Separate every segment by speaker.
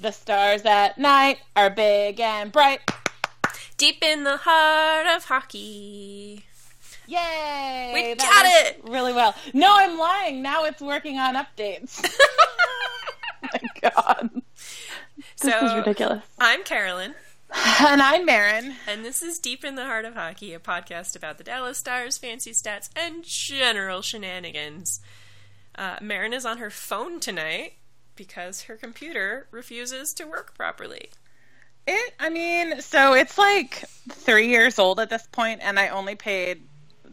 Speaker 1: The stars at night are big and bright.
Speaker 2: Deep in the heart of hockey.
Speaker 1: Yay!
Speaker 2: We got it!
Speaker 1: Really well. No, I'm lying. Now it's working on updates. oh my god. This
Speaker 2: so,
Speaker 1: is ridiculous.
Speaker 2: I'm Carolyn,
Speaker 1: And I'm Marin.
Speaker 2: and this is Deep in the Heart of Hockey, a podcast about the Dallas Stars, fancy stats, and general shenanigans. Uh, Marin is on her phone tonight because her computer refuses to work properly.
Speaker 1: It, I mean, so it's like three years old at this point, and I only paid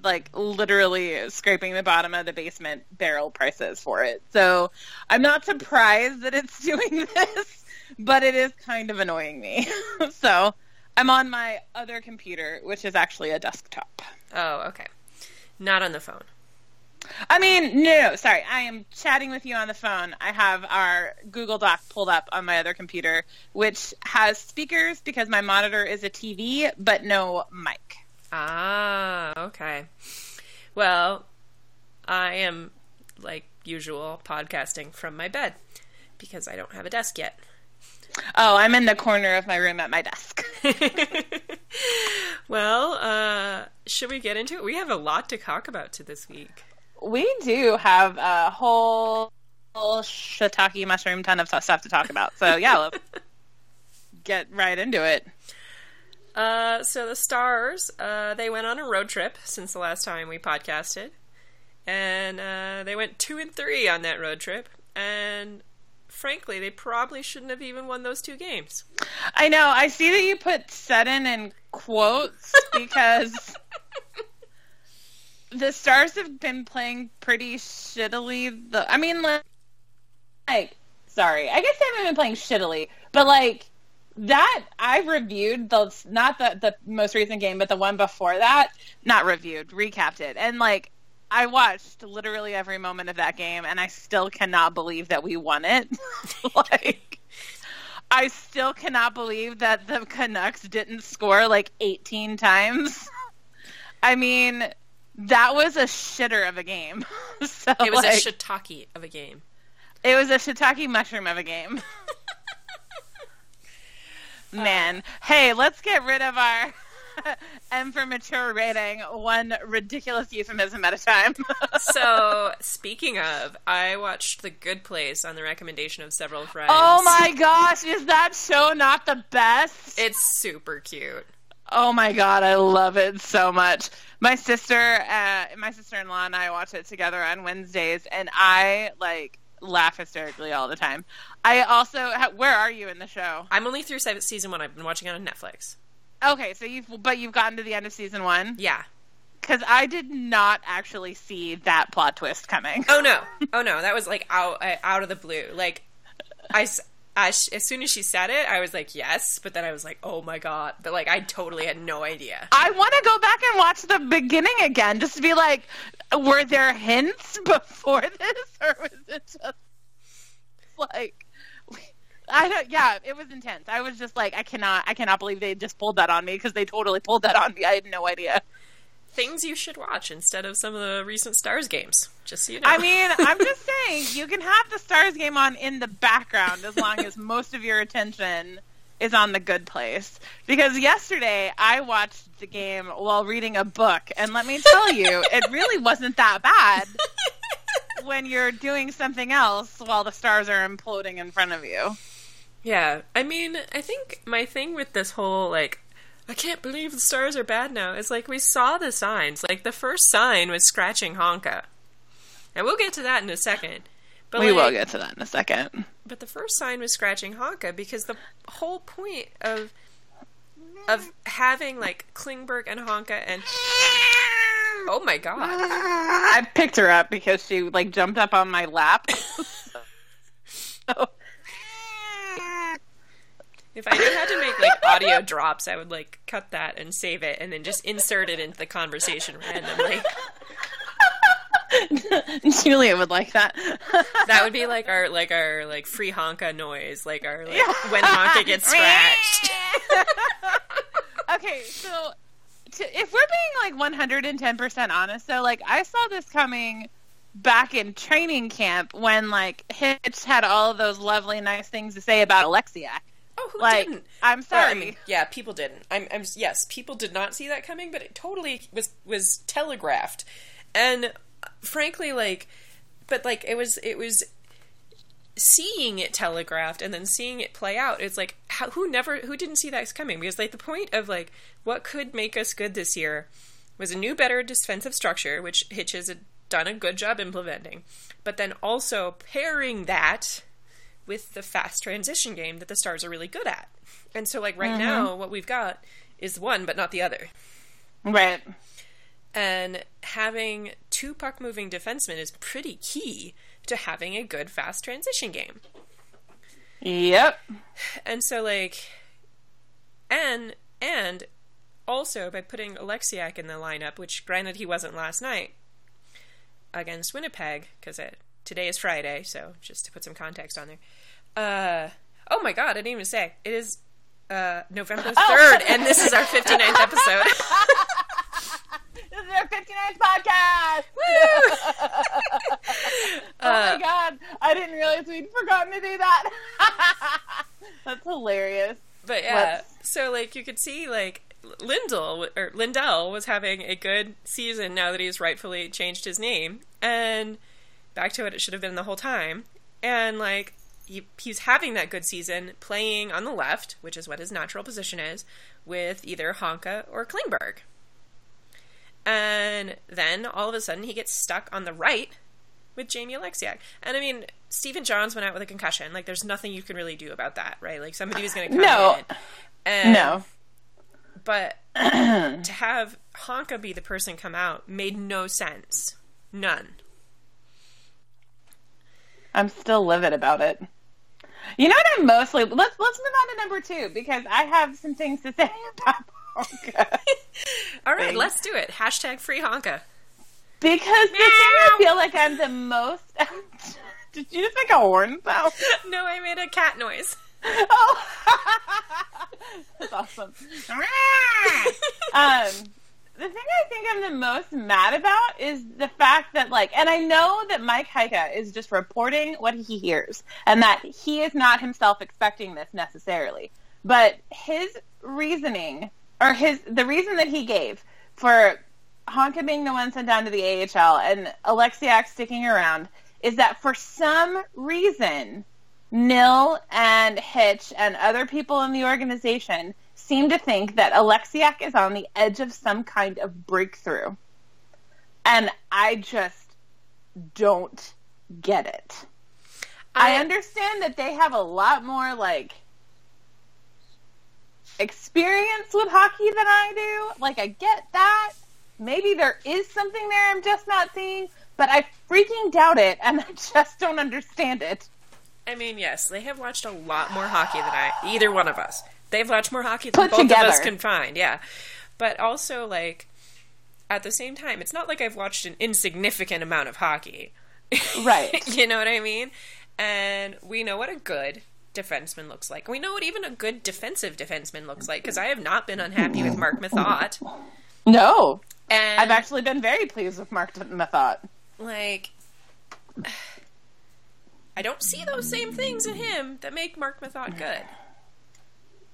Speaker 1: like literally scraping the bottom of the basement barrel prices for it. So I'm not surprised that it's doing this, but it is kind of annoying me. so I'm on my other computer, which is actually a desktop.
Speaker 2: Oh, okay. Not on the phone.
Speaker 1: I mean, no, sorry. I am chatting with you on the phone. I have our Google Doc pulled up on my other computer, which has speakers because my monitor is a TV, but no mic.
Speaker 2: Ah, okay. Well, I am, like usual, podcasting from my bed because I don't have a desk yet.
Speaker 1: Oh, I'm in the corner of my room at my desk.
Speaker 2: well, uh, should we get into it? We have a lot to talk about to this week.
Speaker 1: We do have a whole shiitake mushroom ton of stuff to talk about. So yeah, let's get right into it.
Speaker 2: Uh, so the Stars, uh, they went on a road trip since the last time we podcasted, and uh, they went two and three on that road trip. And frankly, they probably shouldn't have even won those two games.
Speaker 1: I know. I see that you put Sudden in quotes because the Stars have been playing pretty shittily. The I mean, like, like, sorry, I guess they haven't been playing shittily, but like that I reviewed the not the the most recent game, but the one before that. Not reviewed, recapped it, and like I watched literally every moment of that game, and I still cannot believe that we won it. like. I still cannot believe that the Canucks didn't score like 18 times. I mean, that was a shitter of a game. so
Speaker 2: It was
Speaker 1: like,
Speaker 2: a shiitake of a game.
Speaker 1: it was a shiitake mushroom of a game. Uh. Man, hey, let's get rid of our M for mature rating, one ridiculous euphemism at a time.
Speaker 2: So, speaking of, I watched The Good Place on the recommendation of several friends.
Speaker 1: oh my gosh, is that show not the best?
Speaker 2: It's super cute.
Speaker 1: Oh my god, I love it so much. My sister, uh, my sister-in-law, and I watch it together on Wednesdays, and I like laugh hysterically all the time. I also, ha- where are you in the show?
Speaker 2: I'm only through seventh season one. I've been watching it on Netflix.
Speaker 1: Okay, so you've, but you've gotten to the end of season one
Speaker 2: Yeah.
Speaker 1: because I did not actually see that plot twist coming.
Speaker 2: Oh no. Oh no. That was like out uh, out of the blue. Like I, s- I sh- as soon as she said it, I was like yes, but then I was like oh my god. But like I totally had no idea.
Speaker 1: I want to go back and watch the beginning again, just to be like, were there hints before this, or was it just like, I don't. Yeah, it was intense. I was just like, I cannot, I cannot believe they just pulled that on me because they totally pulled that on me. I had no idea.
Speaker 2: Things you should watch instead of some of the recent Stars games. Just so you know.
Speaker 1: I mean, I'm just saying, you can have the Stars game on in the background as long as most of your attention is on the good place. Because yesterday I watched the game while reading a book, and let me tell you, it really wasn't that bad when you're doing something else while the stars are imploding in front of you.
Speaker 2: Yeah, I mean, I think my thing with this whole like, I can't believe the stars are bad now It's like we saw the signs. Like the first sign was scratching Honka, and we'll get to that in a second. But
Speaker 1: We
Speaker 2: like,
Speaker 1: will get to that in a second.
Speaker 2: But the first sign was scratching Honka because the whole point of of having like Klingberg and Honka and oh my god,
Speaker 1: I picked her up because she like jumped up on my lap. So-
Speaker 2: if I knew how to make like audio drops, I would like cut that and save it and then just insert it into the conversation randomly.
Speaker 1: Julia would like that.
Speaker 2: That would be like our like our like free honka noise, like our like when honka gets scratched.
Speaker 1: okay, so to, if we're being like 110% honest, so like I saw this coming back in training camp when like Hitch had all of those lovely, nice things to say about Oleksiak.
Speaker 2: Oh, who
Speaker 1: Like,
Speaker 2: didn't?
Speaker 1: I'm
Speaker 2: Well,
Speaker 1: sorry.
Speaker 2: I mean, yeah, people didn't. I'm, I'm, yes, people did not see that coming, but it totally was was telegraphed, and uh, frankly, like, but like it was it was seeing it telegraphed and then seeing it play out. It's like how, who never who didn't see that coming because like the point of like what could make us good this year was a new, better defensive structure, which Hitch has done a good job implementing, but then also pairing that with the fast transition game that the Stars are really good at. And so, like, right mm-hmm. now, what we've got is one, but not the other.
Speaker 1: Right.
Speaker 2: And having two puck moving defensemen is pretty key to having a good fast transition game.
Speaker 1: Yep.
Speaker 2: And so, like, and, and also by putting Oleksiak in the lineup, which granted he wasn't last night against Winnipeg, because today is Friday, so just to put some context on there. Uh, oh my god, I didn't even say. It is uh, November 3rd, and this is our 59th episode.
Speaker 1: This is our 59th podcast. oh
Speaker 2: Uh,
Speaker 1: my god, I didn't realize we'd forgotten to do that. That's hilarious.
Speaker 2: But yeah,
Speaker 1: Let's-
Speaker 2: so like you could see like Lindell or Lindell was having a good season now that he's rightfully changed his name, and back to what it should have been the whole time. And like he, he's having that good season playing on the left, which is what his natural position is, with either Honka or Klingberg. And then all of a sudden he gets stuck on the right with Jamie Oleksiak. And I mean, Stephen Johns went out with a concussion. Like, there's nothing you can really do about that, right? Like, somebody was going to come
Speaker 1: No.
Speaker 2: in. And,
Speaker 1: No.
Speaker 2: But to have Honka be the person come out made no sense. None.
Speaker 1: I'm still livid about it. You know what I'm mostly let's let's move on to number two because I have some things to say about Honka.
Speaker 2: All right, let's do it. Hashtag free Honka.
Speaker 1: Because the thing I feel like I'm the most Did you just make a horn sound?
Speaker 2: No, I made a cat noise.
Speaker 1: Oh, that's awesome. um, the thing I think I'm the most mad about is the fact that, like, and I know that Mike Heika is just reporting what he hears, and that he is not himself expecting this necessarily. But his reasoning, or his the reason that he gave for Honka being the one sent down to the AHL and Oleksiak sticking around, is that for some reason Nill and Hitch and other people in the organization seem to think that Oleksiak is on the edge of some kind of breakthrough. And I just don't get it. I,
Speaker 2: I-
Speaker 1: understand that they have a lot more like experience with hockey than I do. Like I get that. Maybe there is something there I'm just not seeing, but I freaking doubt it and I just don't understand it.
Speaker 2: I mean, yes, they have watched a lot more hockey than I, either one of us. They've watched more hockey than
Speaker 1: Put
Speaker 2: both of us
Speaker 1: together.
Speaker 2: can find, yeah. But also, like, at the same time, it's not like I've watched an insignificant amount of hockey.
Speaker 1: Right.
Speaker 2: you know what I mean? And we know what a good defenseman looks like. We know what even a good defensive defenseman looks like, because I have not been unhappy with Marc Methot.
Speaker 1: No.
Speaker 2: And
Speaker 1: I've actually been very pleased with Marc Methot.
Speaker 2: like I don't see those same things in him that make Marc Methot good.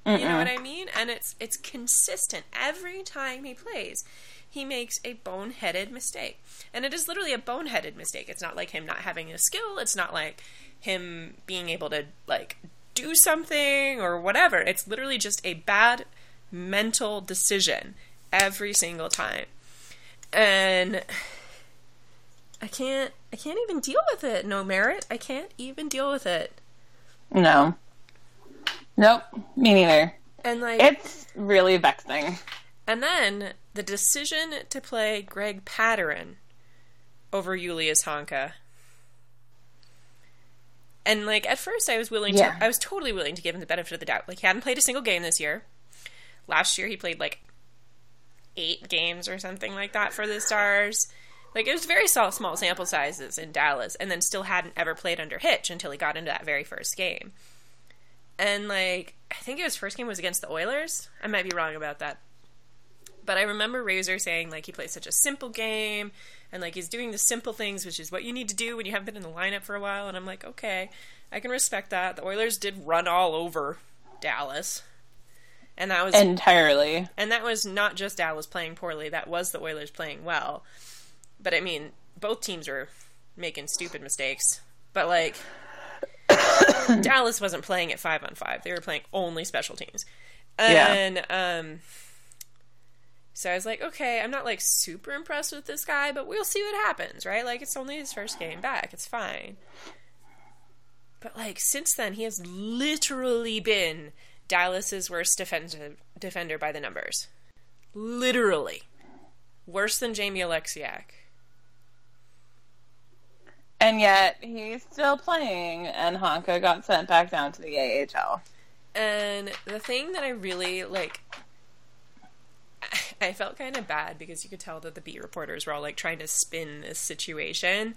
Speaker 2: You know what I mean? And it's it's consistent every time he plays. He makes a boneheaded mistake. And it is literally a boneheaded mistake. It's not like him not having a skill. It's not like him being able to like do something or whatever. It's literally just a bad mental decision every single time. And I can't I can't even deal with it. No merit. I can't even deal with it.
Speaker 1: No. Nope. Me neither.
Speaker 2: And like
Speaker 1: It's really vexing.
Speaker 2: And then the decision to play Greg Pateryn over Julius Honka. And like at first I was willing
Speaker 1: Yeah.
Speaker 2: to I was totally willing to give him the benefit of the doubt. Like he hadn't played a single game this year. Last year he played like eight games or something like that for the Stars. Like it was very small, small sample sizes in Dallas, and then still hadn't ever played under Hitch until he got into that very first game. And like I think his first game was against the Oilers. I might be wrong about that. But I remember Razor saying like he plays such a simple game And like he's doing the simple things, which is what you need to do when you haven't been in the lineup for a while. And I'm like, okay, I can respect that. The Oilers did run all over Dallas. And that was
Speaker 1: entirely.
Speaker 2: And that was not just Dallas playing poorly, that was the Oilers playing well. But I mean, both teams were making stupid mistakes. But like Dallas wasn't playing at 5 on 5. They were playing only special teams. And yeah. um so I was like, okay, I'm not like super impressed with this guy, but we'll see what happens, right? Like it's only his first game back. It's fine. But like since then he has literally been Dallas's worst defender defender by the numbers. Literally. Worse than Jamie Oleksiak.
Speaker 1: And yet he's still playing and Honka got sent back down to the AHL.
Speaker 2: And the thing that I really like I felt kind of bad because you could tell that the beat reporters were all like trying to spin this situation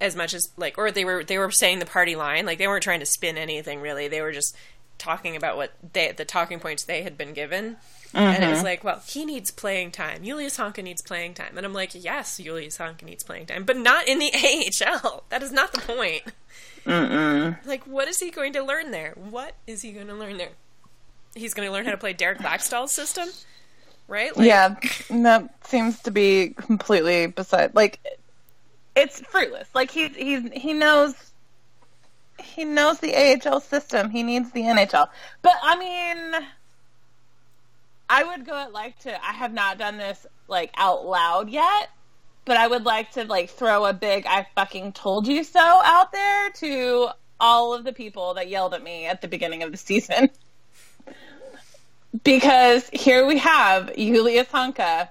Speaker 2: as much as like or they were they were saying the party line like they weren't trying to spin anything really they were just talking about what they the talking points they had been given. Mm-hmm. And it was mm-hmm. like, well, he needs playing time. Julius Honka needs playing time. And I'm like, yes, Julius Honka needs playing time, but not in the AHL. That is not the point. Mm-mm. Like, what is he going to learn there? What is he going to learn there? He's going to learn how to play Derek Laxdal's system, right?
Speaker 1: Like, yeah, that seems to be completely beside. Like, it's fruitless. Like he's he's he knows he knows the AHL system. He needs the NHL. But I mean, I would go at like to. I have not done this like out loud yet, but I would like to like throw a big "I fucking told you so" out there to all of the people that yelled at me at the beginning of the season. because here we have Julius Honka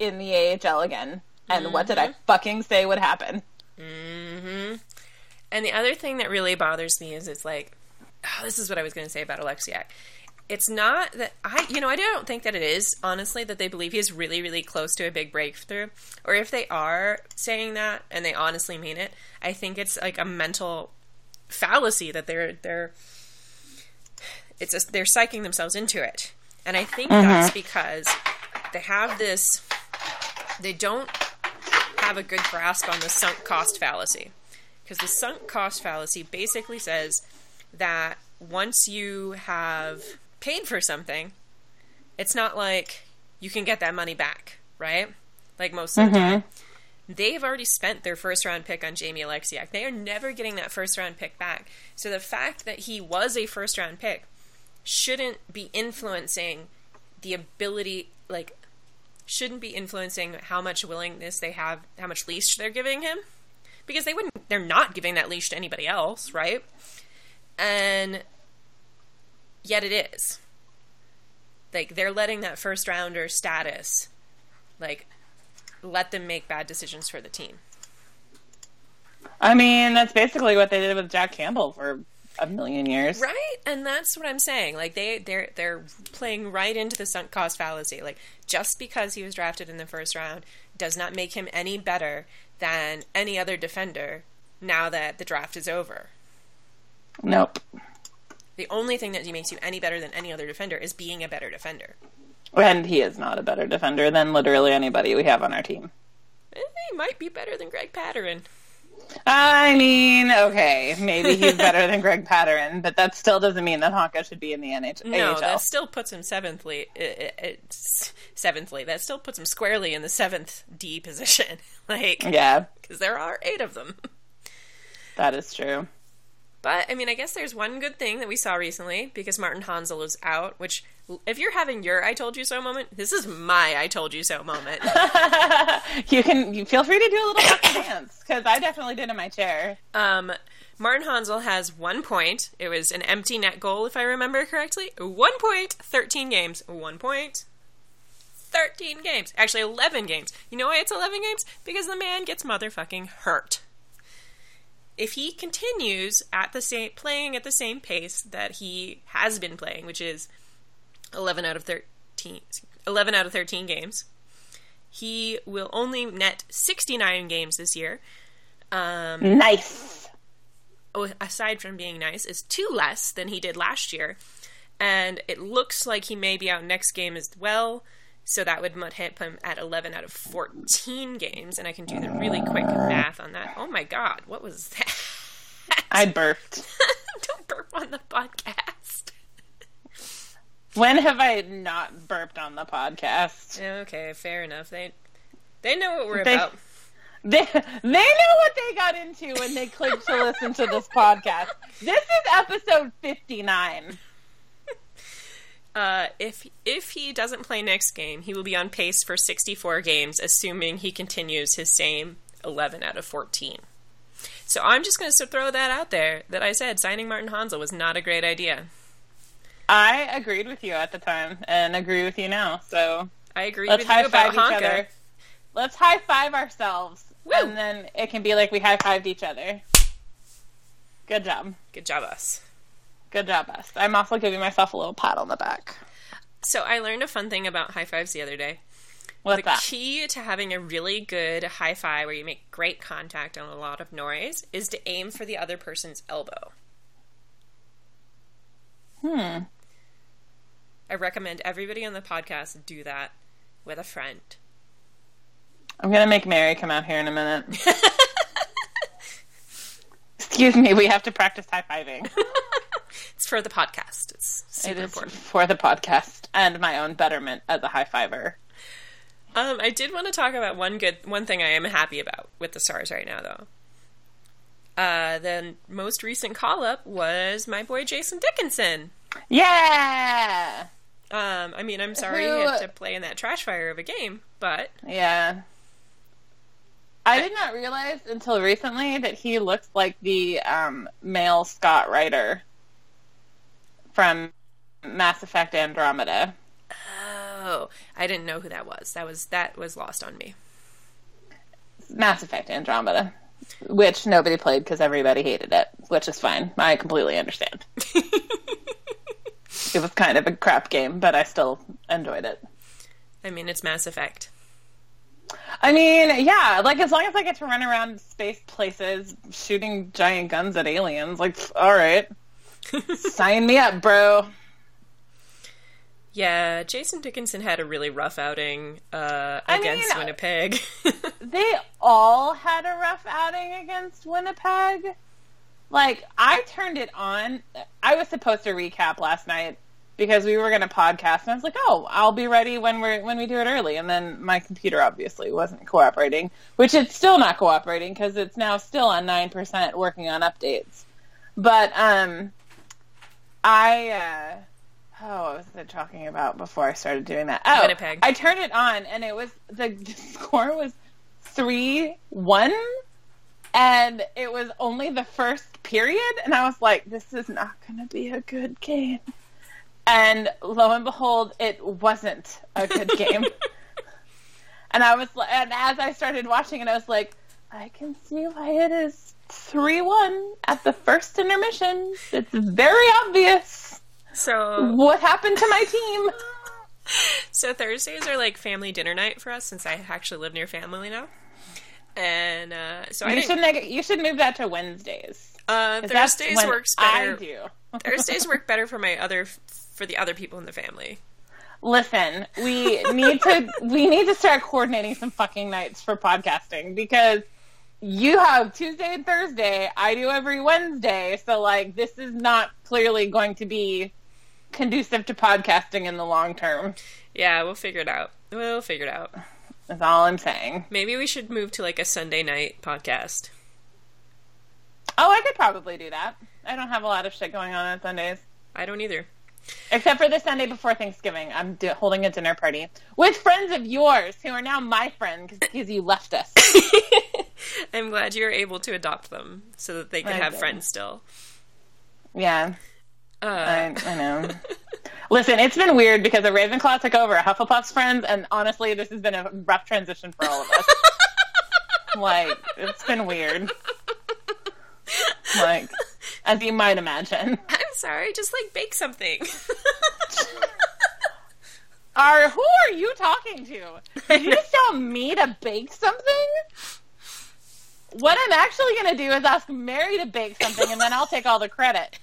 Speaker 1: in the AHL again. And mm-hmm. what did I mm-hmm. fucking say would happen?
Speaker 2: Mm-hmm. And the other thing that really bothers me is it's like, oh, this is what I was going to say about Oleksiak. It's not that I, you know, I don't think that it is, honestly, that they believe he's really, really close to a big breakthrough. Or if they are saying that and they honestly mean it, I think it's like a mental fallacy that they're, they're, it's a, they're psyching themselves into it. And I think mm-hmm. that's because they have this, they don't have a good grasp on the sunk cost fallacy. Because the sunk cost fallacy basically says that once you have paid for something, it's not like you can get that money back, right? Like most of the mm-hmm. time. They've already spent their first round pick on Jamie Oleksiak. They are never getting that first round pick back. So the fact that he was a first round pick shouldn't be influencing the ability, like, shouldn't be influencing how much willingness they have, how much leash they're giving him because they wouldn't they're not giving that leash to anybody else, right? And yet it is. Like they're letting that first rounder status like let them make bad decisions for the team.
Speaker 1: I mean, that's basically what they did with Jack Campbell for a million years.
Speaker 2: Right? And that's what I'm saying. Like they they're they're playing right into the sunk cost fallacy. Like just because he was drafted in the first round does not make him any better than any other defender now that the draft is over.
Speaker 1: Nope.
Speaker 2: The only thing that makes you any better than any other defender is being a better defender.
Speaker 1: And he is not a better defender than literally anybody we have on our team.
Speaker 2: Eh, he might be better than Greg Pateryn.
Speaker 1: I mean, okay, maybe he's better than Greg Pateryn, but that still doesn't mean that Honka should be in the NHL.
Speaker 2: No, that still puts him seventhly. It, eh, it, eh, eh, seventhly, that still puts him squarely in the seventh D position. like,
Speaker 1: yeah,
Speaker 2: because there are eight of them.
Speaker 1: That is true.
Speaker 2: But I mean, I guess there's one good thing that we saw recently because Martin Hanzal is out. Which, if you're having your "I told you so" moment, this is my "I told you so" moment.
Speaker 1: you can you feel free to do a little dance because I definitely did in my chair.
Speaker 2: Um, Martin Hanzal has one point. It was an empty net goal, if I remember correctly. One point, thirteen games. One point, 13 games. Actually, 11 games. You know why it's 11 games? Because the man gets motherfucking hurt if he continues at the same playing at the same pace that he has been playing, which is 11 out of 13 11 out of 13 games, he will only net 69 games this year.
Speaker 1: Um, nice.
Speaker 2: Oh, aside from being nice, is two less than he did last year, and it looks like he may be out next game as well. So that would put him at 11 out of 14 games, and I can do the really quick math on that. Oh my god, what was that?
Speaker 1: I burped.
Speaker 2: Don't burp on the podcast.
Speaker 1: When have I not burped on the podcast?
Speaker 2: Okay, fair enough. They they know what we're
Speaker 1: They-
Speaker 2: about.
Speaker 1: They they know what they got into when they clicked to listen to this podcast. This is episode fifty nine.
Speaker 2: Uh, if if he doesn't play next game, he will be on pace for 64 games, assuming he continues his same 11 out of 14. So I'm just going to throw that out there that I said signing Martin Hanzal was not a great idea.
Speaker 1: I agreed with you at the time and agree with you now. So
Speaker 2: I agree
Speaker 1: let's
Speaker 2: with
Speaker 1: high five each
Speaker 2: Honka.
Speaker 1: other. Let's high five ourselves,
Speaker 2: Woo.
Speaker 1: and then it can be like we high fived each other. Good job.
Speaker 2: Good job, us.
Speaker 1: Good job, us. I'm also giving myself a little pat on the back.
Speaker 2: So I learned a fun thing about high fives the other day.
Speaker 1: What's
Speaker 2: the
Speaker 1: that?
Speaker 2: key to having a really good high five where you make great contact and a lot of noise is to aim for the other person's elbow.
Speaker 1: Hmm.
Speaker 2: I recommend everybody on the podcast do that with a friend.
Speaker 1: I'm gonna make Mary come out here in a minute. Excuse me, we have to practice high fiving.
Speaker 2: It's for the podcast. It's super important.
Speaker 1: for the podcast and my own betterment as a high fiver.
Speaker 2: Um, I did want to talk about one good one thing I am happy about with the stars right now, though. Uh, the most recent call up was my boy Jason Dickinson.
Speaker 1: Yeah,
Speaker 2: Um, I mean, I'm sorry he had to play in that trash fire of a game, but
Speaker 1: yeah. I did not realize until recently that he looks like the um, male Scott Ryder from Mass Effect Andromeda.
Speaker 2: oh, I didn't know who that was. That was that was lost on me.
Speaker 1: Mass Effect Andromeda, which nobody played because everybody hated it, which is fine. I completely understand. It was kind of a crap game, but I still enjoyed it.
Speaker 2: I mean, it's Mass Effect.
Speaker 1: I mean, yeah, like as long as I get to run around space places shooting giant guns at aliens, like, all right, sign me up, bro.
Speaker 2: Yeah, Jason Dickinson had a really rough outing uh,
Speaker 1: I
Speaker 2: against
Speaker 1: mean,
Speaker 2: Winnipeg.
Speaker 1: They all had a rough outing against Winnipeg. Like, I turned it on. I was supposed to recap last night because we were going to podcast, and I was like, "Oh, I'll be ready when we when we do it early." And then my computer obviously wasn't cooperating, which it's still not cooperating because it's now still on nine percent working on updates. But um, I uh, oh, what was I talking about before I started doing that? Oh,
Speaker 2: Winnipeg.
Speaker 1: I turned it on, and it was the, the score was three one, and it was only the first period, and I was like, "This is not going to be a good game." And lo and behold, it wasn't a good game. and I was, and as I started watching it, I was like, "I can see why it is three one at the first intermission. It's very obvious
Speaker 2: so,
Speaker 1: what happened to my team."
Speaker 2: so Thursdays are like family dinner night for us since I actually live near family now. And uh, so
Speaker 1: You
Speaker 2: didn't,
Speaker 1: should make, you should move that to Wednesdays.
Speaker 2: uh, Thursdays works
Speaker 1: I
Speaker 2: better.
Speaker 1: do.
Speaker 2: Thursdays work better for my other for the other people in the family.
Speaker 1: Listen, we need to we need to start coordinating some fucking nights for podcasting because you have Tuesday and Thursday, I do every Wednesday, so like this is not clearly going to be conducive to podcasting in the long term.
Speaker 2: Yeah, we'll figure it out. We'll figure it out.
Speaker 1: That's all I'm saying.
Speaker 2: Maybe we should move to like a Sunday night podcast.
Speaker 1: Oh, I could probably do that. I don't have a lot of shit going on on Sundays.
Speaker 2: I don't either.
Speaker 1: Except for the Sunday before Thanksgiving. I'm do- holding a dinner party with friends of yours who are now my friends because you left us.
Speaker 2: I'm glad you were able to adopt them so that they can
Speaker 1: I
Speaker 2: have
Speaker 1: did.
Speaker 2: friends still.
Speaker 1: Yeah,
Speaker 2: Uh,
Speaker 1: I, I know. Listen, it's been weird because the Ravenclaw took over Hufflepuff's friends, and honestly, this has been a rough transition for all of us. like, it's been weird. Like, as you might imagine.
Speaker 2: I'm sorry, just like bake something.
Speaker 1: Are who are you talking to? Did you just tell me to bake something? What I'm actually going to do is ask Mary to bake something, and then I'll take all the credit.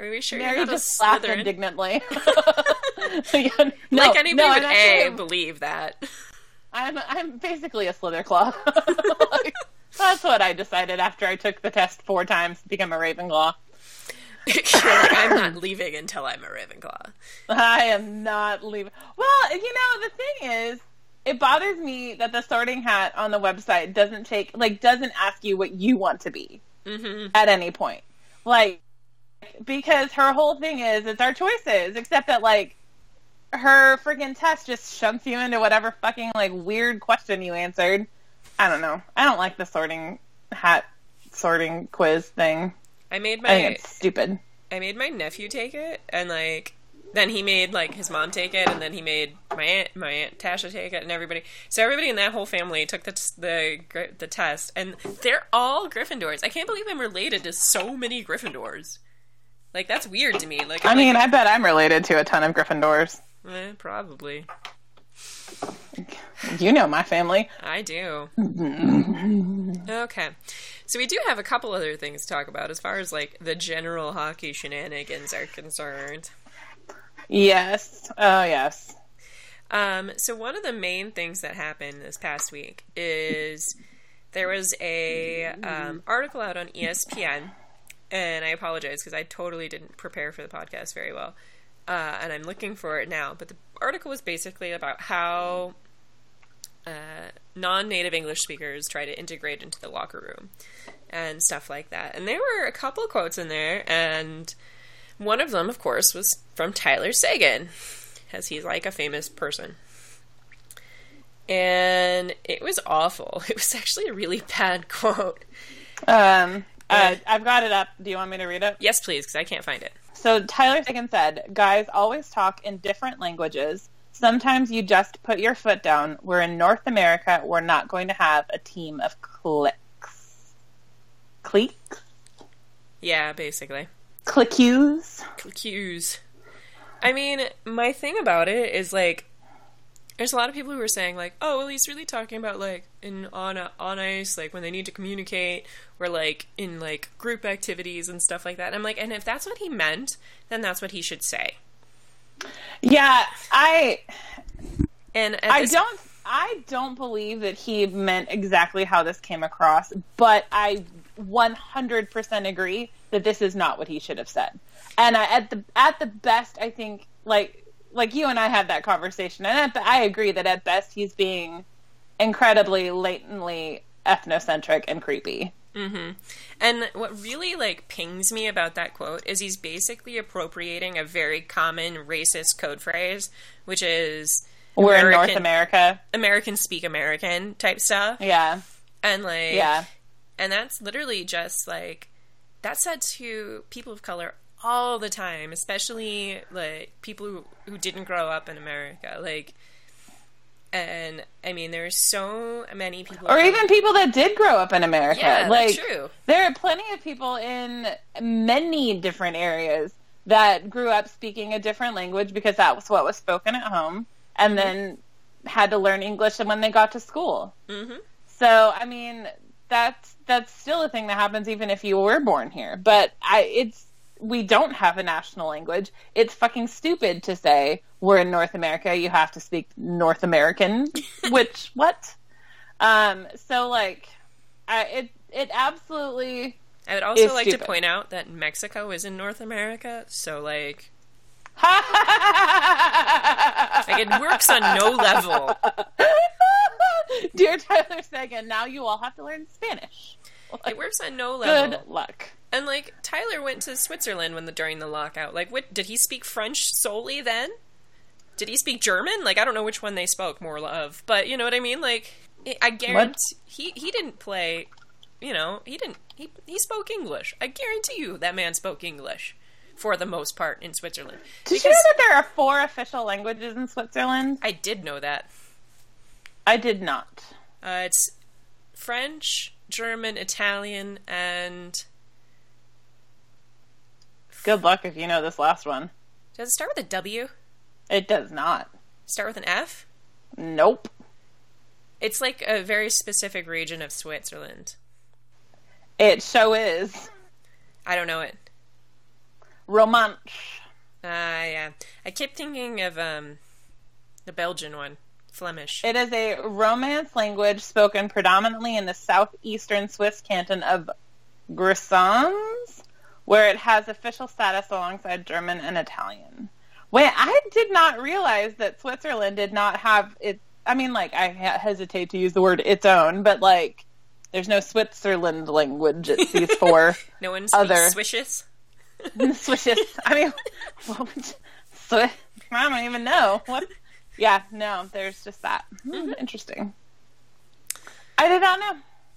Speaker 2: Are we sure
Speaker 1: Mary just laughed indignantly. Yeah, no,
Speaker 2: like anybody
Speaker 1: no,
Speaker 2: with
Speaker 1: I'm
Speaker 2: A believe that.
Speaker 1: I'm I'm basically a Slitherclaw. Like, that's what I decided after I took the test four times to become a Ravenclaw.
Speaker 2: Like, I'm not leaving until I'm a Ravenclaw.
Speaker 1: I am not leaving. Well, you know, the thing is, it bothers me that the sorting hat on the website doesn't take, like, doesn't ask you what you want to be
Speaker 2: hmm
Speaker 1: at any point. Like, because her whole thing is, it's our choices, except that, like, her freaking test just shunts you into whatever fucking, like, weird question you answered. I don't know. I don't like the sorting hat sorting quiz thing.
Speaker 2: I made
Speaker 1: I think
Speaker 2: my
Speaker 1: it's stupid.
Speaker 2: I made my nephew take it, and like then he made like his mom take it, and then he made my aunt my aunt Tasha take it, and everybody. So everybody in that whole family took the t- the the test, and they're all Gryffindors. I can't believe I'm related to so many Gryffindors. Like that's weird to me. Like
Speaker 1: I mean,
Speaker 2: like,
Speaker 1: I bet I'm related to a ton of Gryffindors.
Speaker 2: eh, probably
Speaker 1: You know my family.
Speaker 2: I do. okay, so we do have a couple other things to talk about as far as like the general hockey shenanigans are concerned.
Speaker 1: Yes. Oh, yes.
Speaker 2: Um, so one of the main things that happened this past week is there was a um, article out on ESPN, and I apologize because I totally didn't prepare for the podcast very well, uh, and I'm looking for it now. But the article was basically about how uh, non-native English speakers try to integrate into the locker room and stuff like that. And there were a couple quotes in there, and one of them, of course, was from Tyler Seguin, as he's like a famous person. And it was awful. It was actually a really bad quote.
Speaker 1: Um, uh, I've got it up. Do you want me to read it?
Speaker 2: Yes, please, because I can't find it.
Speaker 1: So Tyler Seguin said, "Guys always talk in different languages. Sometimes you just put your foot down. We're in North America. We're not going to have a team of clicks, cliques,
Speaker 2: Yeah, basically.
Speaker 1: clickues."
Speaker 2: Cues. I mean, my thing about it is like, there's a lot of people who are saying like, oh, well, he's really talking about like in on on ice, like when they need to communicate, or like in like group activities and stuff like that. And I'm like, and if that's what he meant, then that's what he should say.
Speaker 1: Yeah, I
Speaker 2: And at
Speaker 1: I don't I don't believe that he meant exactly how this came across, but I 100% agree that this is not what he should have said. And I, at the at the best, I think like like you and I had that conversation, and at the, I agree that at best he's being incredibly latently ethnocentric and creepy. Mm-hmm.
Speaker 2: And what really like pings me about that quote is he's basically appropriating a very common racist code phrase, which is
Speaker 1: We're in North America,
Speaker 2: American speak American type stuff.
Speaker 1: yeah,
Speaker 2: And like
Speaker 1: yeah,
Speaker 2: and that's literally just like that's said to people of color all the time, especially like people who, who didn't grow up in America. Like and I mean there's so many people
Speaker 1: or even people that did grow up in America.
Speaker 2: Yeah,
Speaker 1: like
Speaker 2: that's true.
Speaker 1: there are plenty of people in many different areas that grew up speaking a different language because that was what was spoken at home, and then had to learn English when they got to school.
Speaker 2: Mhm.
Speaker 1: So I mean, that's that's still a thing that happens even if you were born here. But I, it's we don't have a national language. It's fucking stupid to say we're in North America. You have to speak North American. which what? Um. So like, I, it it absolutely.
Speaker 2: I would also like to point out that Mexico is in North America, so like
Speaker 1: like
Speaker 2: like it works on no level.
Speaker 1: Dear Tyler Seguin, now you all have to learn Spanish.
Speaker 2: It works on no level.
Speaker 1: Good luck.
Speaker 2: And like Tyler went to Switzerland when the during the lockout. Like, what did he speak French solely then? Did he speak German? Like, I don't know which one they spoke more of, but you know what I mean. Like, I- I guarantee he he didn't play. You know, he didn't. He he spoke English. I guarantee you that man spoke English for the most part in Switzerland.
Speaker 1: Did you know that there are four official languages in Switzerland?
Speaker 2: I did know that.
Speaker 1: I did not.
Speaker 2: Uh, it's French, German, Italian, and
Speaker 1: Good luck if you know this last one.
Speaker 2: does it start with a W?
Speaker 1: It does not.
Speaker 2: Start with an F?
Speaker 1: Nope.
Speaker 2: It's like a very specific region of Switzerland.
Speaker 1: It so is
Speaker 2: I don't know it.
Speaker 1: Romansh.
Speaker 2: Ah, yeah. I kept thinking of um, the Belgian one, Flemish.
Speaker 1: It is a Romance language spoken predominantly in the southeastern Swiss canton of Grisons, where it has official status alongside German and Italian. Wait, I did not realize that Switzerland did not have it. I mean, like, I hesitate to use the word its own, but like, there's no Switzerland language. It's these four.
Speaker 2: no one speaks
Speaker 1: other-
Speaker 2: Swishes?
Speaker 1: Swishes. I mean, what would, I don't even know what. Yeah, no, there's just that. Hmm, Interesting. I did not know.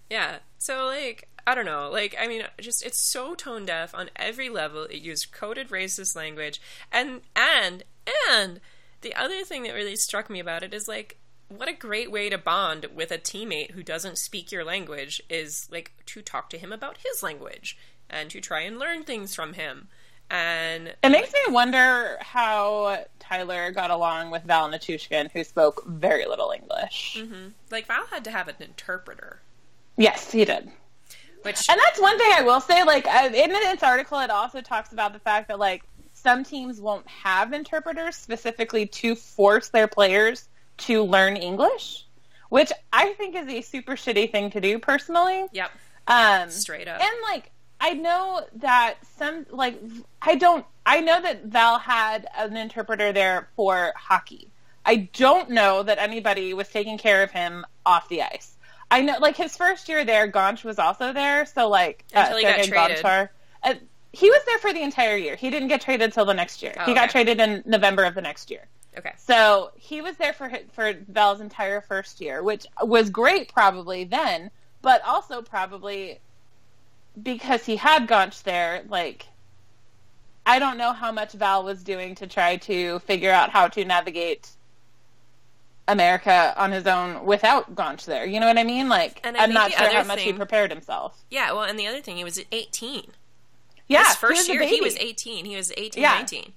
Speaker 2: Yeah. So like I don't know, like I mean just it's so tone deaf on every level. It used coded racist language and and and the other thing that really struck me about it is like what a great way to bond with a teammate who doesn't speak your language is like to talk to him about his language and to try and learn things from him. And
Speaker 1: It makes me wonder how Tyler got along with Val Nichushkin, who spoke very little English. Mm-hmm.
Speaker 2: like Val had to have an interpreter,
Speaker 1: Yes, he did.
Speaker 2: Which
Speaker 1: And that's one thing I will say. Like in this article, it also talks about the fact that like some teams won't have interpreters specifically to force their players to learn English, which I think is a super shitty thing to do personally.
Speaker 2: yep,
Speaker 1: Um,
Speaker 2: straight up.
Speaker 1: and like I know that some like I don't I know that Val had an interpreter there for hockey. I don't know that anybody was taking care of him off the ice. I know like his first year there, Gonch was also there, so like
Speaker 2: Until he got traded.
Speaker 1: Gonchar- uh, he was there for the entire year. He didn't get traded till the next year.
Speaker 2: Oh,
Speaker 1: he got
Speaker 2: okay.
Speaker 1: traded in November of the next year.
Speaker 2: okay.
Speaker 1: So he was there for for Val's entire first year, which was great probably then, but also probably because he had Gonch there. Like, I don't know how much Val was doing to try to figure out how to navigate America on his own without Gonch there. You know what I mean? Like,
Speaker 2: And I
Speaker 1: I'm not sure how much he prepared himself.
Speaker 2: Yeah, well, and the other thing, he was 18.
Speaker 1: Yeah,
Speaker 2: His
Speaker 1: he
Speaker 2: first
Speaker 1: a
Speaker 2: year, he was 18. He was 18,
Speaker 1: Yeah.
Speaker 2: 19.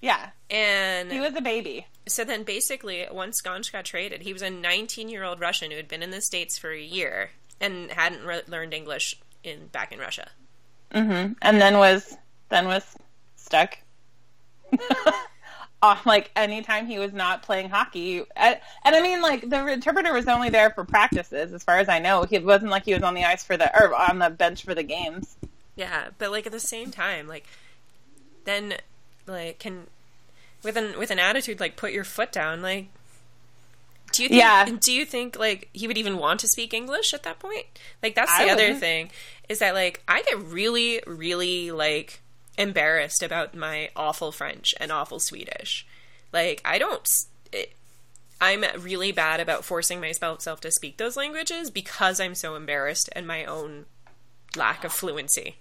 Speaker 1: Yeah,
Speaker 2: And
Speaker 1: he was a baby.
Speaker 2: so then basically, once Gonch got traded, he was a 19 year old Russian who had been in the States for a year and hadn't re- learned English in back in Russia.
Speaker 1: Mm-hmm. and then was then was stuck. Off like anytime he was not playing hockey, and, and I mean like the interpreter was only there for practices, as far as I know. He wasn't like he was on the ice for the or on the bench for the games.
Speaker 2: Yeah, but like at the same time, like then like can with an with an attitude like put your foot down, like do you think,
Speaker 1: Yeah.
Speaker 2: do you think like he would even want to speak English at that point? Like that's
Speaker 1: I
Speaker 2: the other
Speaker 1: wouldn't.
Speaker 2: thing is that like I get really really like embarrassed about my awful French and awful Swedish. Like I don't I'm really bad about forcing myself to speak those languages because I'm so embarrassed and my own lack of fluency.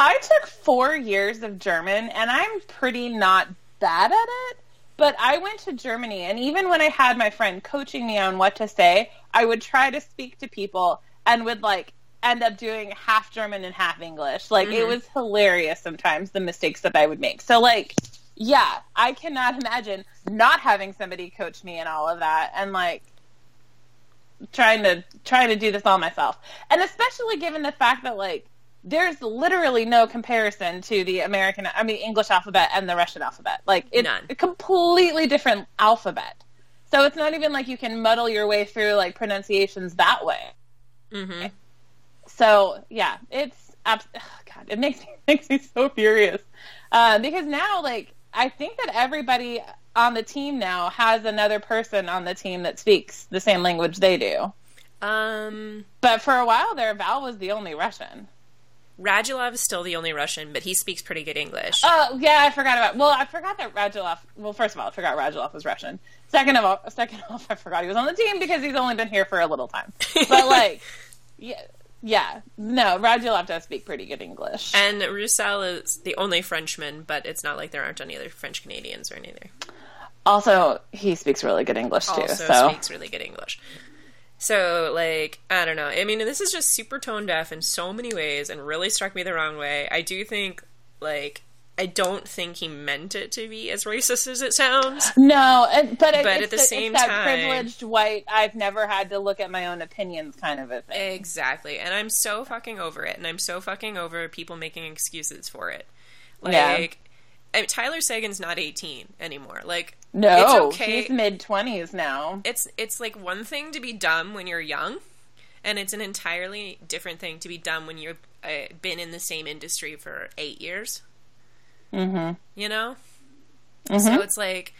Speaker 1: I took four years of German, and I'm pretty not bad at it. But I went to Germany, and even when I had my friend coaching me on what to say, I would try to speak to people and would like end up doing half German and half English. Like it was hilarious sometimes the mistakes that I would make. So like, yeah, I cannot imagine not having somebody coach me and all of that, and like trying to trying to do this all myself. And especially given the fact that like there's literally no comparison to the American I mean English alphabet and the Russian alphabet. Like it's
Speaker 2: None.
Speaker 1: a completely different alphabet. So it's not even like you can muddle your way through like pronunciations that way.
Speaker 2: Mm-hmm.
Speaker 1: So yeah, it's abs- ugh, God. It makes me makes me so furious uh, because now, like, I think that everybody on the team now has another person on the team that speaks the same language they do.
Speaker 2: Um,
Speaker 1: But for a while there, Val was the only Russian.
Speaker 2: Radulov is still the only Russian, but he speaks pretty good English.
Speaker 1: Oh yeah, I forgot about. Well, I forgot that Radulov. Well, first of all, I forgot Radulov was Russian. Second of all, second off, I forgot he was on the team because he's only been here for a little time. But like, yeah, yeah, no, Radulov to speak pretty good English.
Speaker 2: and Roussel is the only Frenchman, but it's not like there aren't any other French Canadians or anything.
Speaker 1: Also, he speaks really good English too.
Speaker 2: Also
Speaker 1: so
Speaker 2: speaks really good English. So, like, I don't know. I mean, this is just super tone deaf in so many ways and really struck me the wrong way. I do think, like, I don't think he meant it to be as racist as it sounds.
Speaker 1: no, and- but, it,
Speaker 2: But at the
Speaker 1: the-
Speaker 2: same
Speaker 1: that
Speaker 2: time-
Speaker 1: privileged white. I've never had to look at my own opinions kind of a thing.
Speaker 2: Exactly. And I'm so fucking over it. And I'm so fucking over people making excuses for it.
Speaker 1: Yeah.
Speaker 2: Like, I mean, Tyler Seguin's not 18 anymore. Like,
Speaker 1: No,
Speaker 2: it's okay.
Speaker 1: he's mid twenties now.
Speaker 2: it's it's like one thing to be dumb when you're young, and it's an entirely different thing to be dumb when you've uh, been in the same industry for eight years.
Speaker 1: Mm-hmm.
Speaker 2: You know, so it's like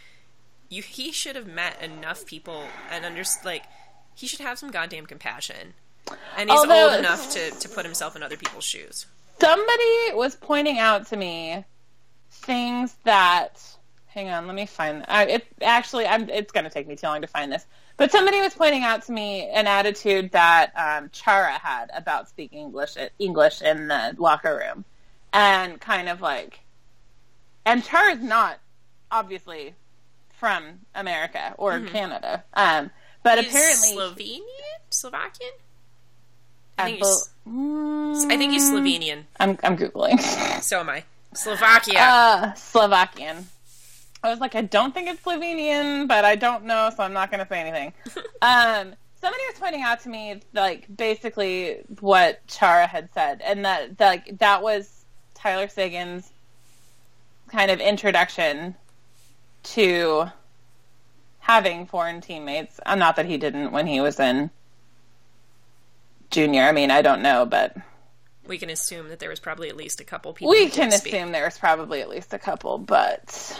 Speaker 2: you he should have met enough people and under like he should have some goddamn compassion, and he's
Speaker 1: Although-
Speaker 2: old enough to to put himself in other people's shoes.
Speaker 1: Somebody was pointing out to me things that. Hang on, let me find. I, it actually, I'm, it's going to take me too long to find this. But somebody was pointing out to me an attitude that um, Chara had about speaking English English in the locker room, and kind of like, and Chara is not obviously from America or Canada, um, but
Speaker 2: He's
Speaker 1: apparently
Speaker 2: Slovenian, Slovakian.
Speaker 1: I
Speaker 2: think he's, I think he's Slovenian.
Speaker 1: I'm I'm googling.
Speaker 2: So am I. Slovakia.
Speaker 1: Uh, Slovakian. I was like, I don't think it's Slovenian, but I don't know, so I'm not going to say anything. um, somebody was pointing out to me, like, basically what Chara had said, and that, that like that was Tyler Seguin's kind of introduction to having foreign teammates. I'm not that he didn't when he was in junior. I mean, I don't know, but
Speaker 2: we can assume that there was probably at least a couple people.
Speaker 1: we can
Speaker 2: speak.
Speaker 1: assume there's probably at least a couple, but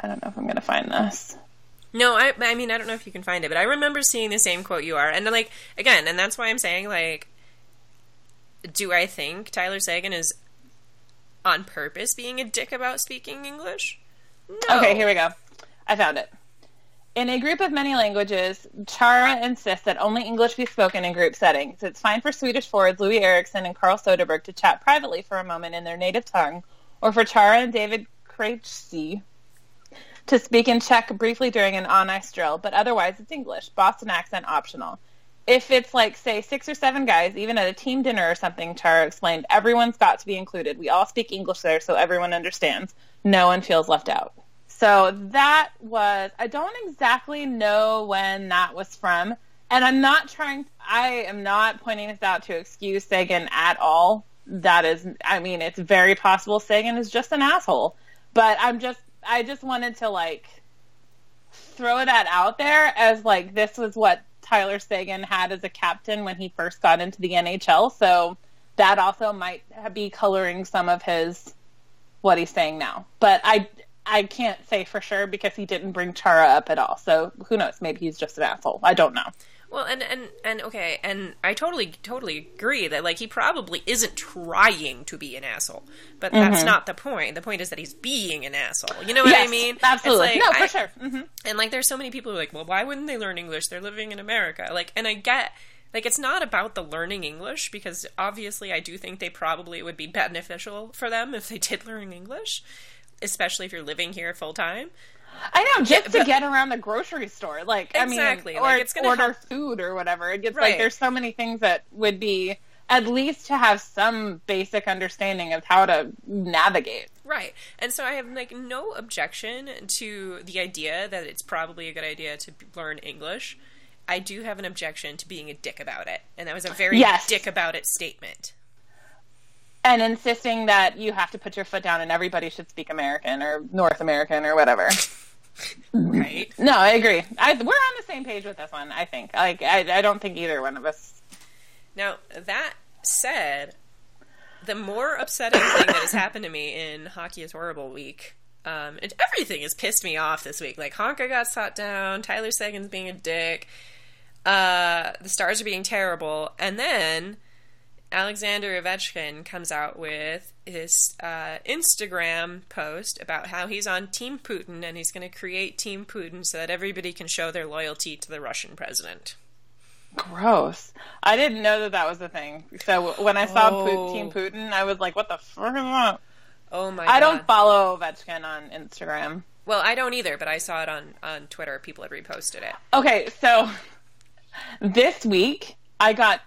Speaker 1: I don't know if I'm going to find this.
Speaker 2: No, I, I mean, I don't know if you can find it, but I remember seeing the same quote you are, and like again, and that's why I'm saying like, do I think Tyler Seguin is on purpose being a dick about speaking English? No.
Speaker 1: Okay, here we go. I found it. In a group of many languages, Chara insists that only English be spoken in group settings. It's fine for Swedish forwards Loui Eriksson and Carl Soderberg to chat privately for a moment in their native tongue, or for Chara and David Krejci to speak in Czech briefly during an on-ice drill, but otherwise it's English, Boston accent optional. If it's like, say, six or seven guys, even at a team dinner or something, Chara explained, everyone's got to be included. We all speak English there so everyone understands. No one feels left out. So that was, I don't exactly know when that was from. And I'm not trying, I am not pointing this out to excuse Seguin at all. That is, I mean, it's very possible Seguin is just an asshole. But I'm just, I just wanted to like throw that out there as like this was what Tyler Seguin had as a captain when he first got into the NHL. So that also might be coloring some of his what he's saying now. But I I can't say for sure because he didn't bring Chara up at all. So who knows? Maybe he's just an asshole. I don't know.
Speaker 2: Well, and and and okay, and I totally totally agree that like he probably isn't trying to be an asshole, but that's not the point. The point is that he's being an asshole. You know what I mean?
Speaker 1: Absolutely.
Speaker 2: like,
Speaker 1: no, for
Speaker 2: I-
Speaker 1: sure. hmm
Speaker 2: And like, there's so many people who are like, well, why wouldn't they learn English? They're living in America. Like, and I get, like, it's not about the learning English because obviously I do think they probably would be beneficial for them if they did learn English, especially if you're living here full time.
Speaker 1: I know, just to get around the grocery store. Like,
Speaker 2: Exactly,
Speaker 1: I mean,
Speaker 2: like,
Speaker 1: or
Speaker 2: it's gonna
Speaker 1: order
Speaker 2: help-
Speaker 1: food or whatever. It's
Speaker 2: Right.
Speaker 1: like there's so many things that would be at least to have some basic understanding of how to navigate.
Speaker 2: Right. And so I have like no objection to the idea that it's probably a good idea to b- learn English. I do have an objection to being a dick about it. And that was a very
Speaker 1: Yes.
Speaker 2: dick about it statement.
Speaker 1: And insisting that you have to put your foot down and everybody should speak American or North American or whatever.
Speaker 2: Right?
Speaker 1: no, I agree. I, we're on the same page with this one. I think. Like, I, I don't think either one of us.
Speaker 2: Now, that said, the more upsetting thing that has happened to me in Hockey is Horrible week, um, and everything has pissed me off this week. Like, Honka got shot down, Tyler Seguin's being a dick, uh, the Stars are being terrible, and then Alexander Ovechkin comes out with his uh, Instagram post about how he's on Team Putin and he's going to create Team Putin so that everybody can show their loyalty to the Russian president.
Speaker 1: Gross. I didn't know that that was a thing. So when I saw
Speaker 2: Oh.
Speaker 1: Team Putin, I was like, what the fuck is that?
Speaker 2: Oh my
Speaker 1: I
Speaker 2: god.
Speaker 1: don't follow Ovechkin on Instagram.
Speaker 2: Well, I don't either, but I saw it on on Twitter. People had reposted it.
Speaker 1: Okay, so this week I got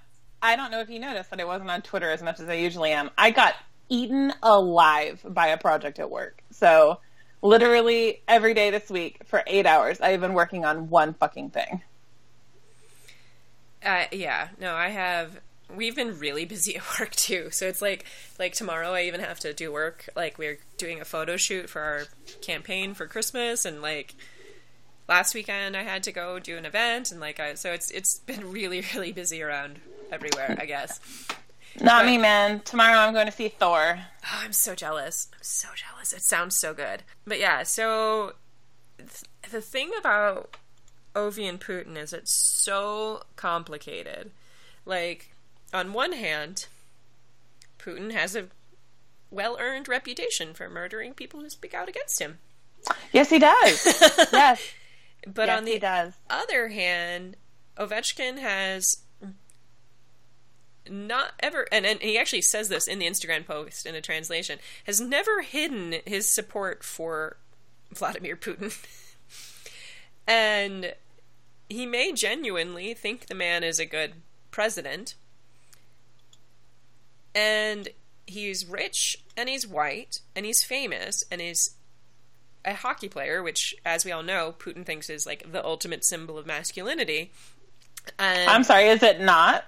Speaker 1: I don't know if you noticed that I wasn't on Twitter as much as I usually am. I got eaten alive by a project at work. So literally every day this week for 8 hours I've been working on one fucking thing.
Speaker 2: Uh, yeah, no, I have we've been really busy at work too. So it's like like tomorrow I even have to do work. Like we're doing a photo shoot for our campaign for Christmas and like last weekend I had to go do an event and like I so it's it's been really really busy around everywhere, I guess.
Speaker 1: Not
Speaker 2: But-
Speaker 1: me, man. Tomorrow I'm going to see Thor.
Speaker 2: Oh, I'm so jealous. I'm so jealous. It sounds so good. But yeah, so th- the thing about Ovi and Putin is it's so complicated. Like, on one hand, Putin has a well earned reputation for murdering people who speak out against him.
Speaker 1: Yes, he does. yes,
Speaker 2: But
Speaker 1: yes,
Speaker 2: on
Speaker 1: he
Speaker 2: the
Speaker 1: does.
Speaker 2: other hand, Ovechkin has not ever, and, and he actually says this in the Instagram post in a translation, has never hidden his support for Vladimir Putin. and he may genuinely think the man is a good president. And he's rich and he's white and he's famous and he's a hockey player, which, as we all know, Putin thinks is like the ultimate symbol of masculinity. And
Speaker 1: I'm sorry, is it not?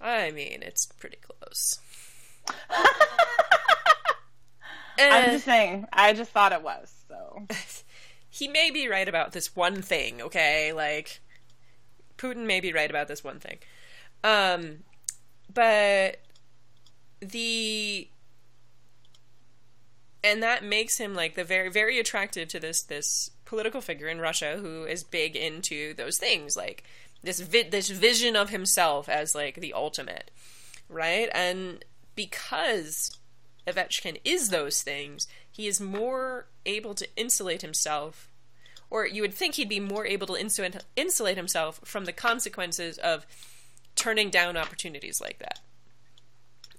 Speaker 2: I mean, it's pretty close.
Speaker 1: I'm just saying. I just thought it was. So
Speaker 2: he may be right about this one thing, okay? Like, Putin may be right about this one thing. Um, but the and that makes him like the very very attractive to this this political figure in Russia who is big into those things like this vi- this vision of himself as like the ultimate right and because Ovechkin is those things he is more able to insulate himself or you would think he'd be more able to insulate insulate himself from the consequences of turning down opportunities like that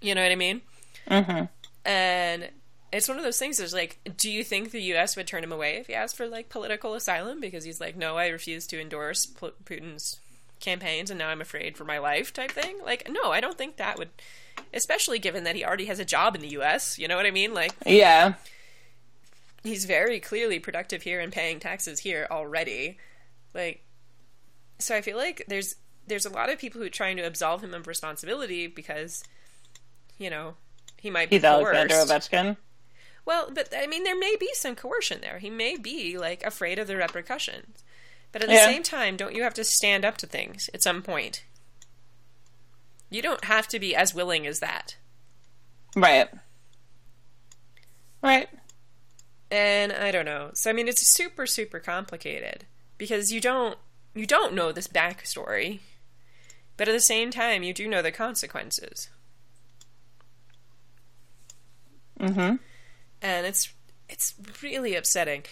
Speaker 2: you know what I mean
Speaker 1: hmm
Speaker 2: and it's one of those things. There's like, do you think the U.S. would turn him away if he asked for like political asylum because he's like, no, I refuse to endorse P- Putin's campaigns, and now I'm afraid for my life type thing? Like, no, I don't think that would. Especially given that he already has a job in the U.S. You know what I mean? Like,
Speaker 1: Yeah.
Speaker 2: he's very clearly productive here and paying taxes here already. Like, so I feel like there's there's a lot of people who are trying to absolve him of responsibility because, you know, he might be
Speaker 1: He's Alexander. Ovechkin.
Speaker 2: Well, but I mean, there may be some coercion there. He may be like afraid of the repercussions. But at the
Speaker 1: Yeah.
Speaker 2: same time, don't you have to stand up to things at some point? You don't have to be as willing as that.
Speaker 1: Right. Right.
Speaker 2: And I don't know. So I mean, it's super super complicated because you don't you don't know this backstory, but at the same time, you do know the consequences.
Speaker 1: Mm-hmm.
Speaker 2: and it's it's really upsetting.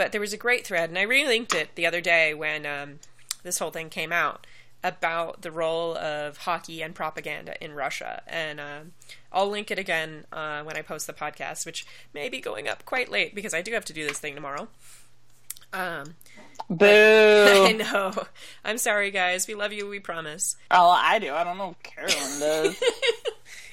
Speaker 2: But there was a great thread, and I relinked it the other day when um, this whole thing came out about the role of hockey and propaganda in Russia, and um, I'll link it again uh, when I post the podcast, which may be going up quite late because I do have to do this thing tomorrow. Um, I know. I'm sorry, guys. We love you. We promise.
Speaker 1: oh, I do. I don't know if Carolyn does.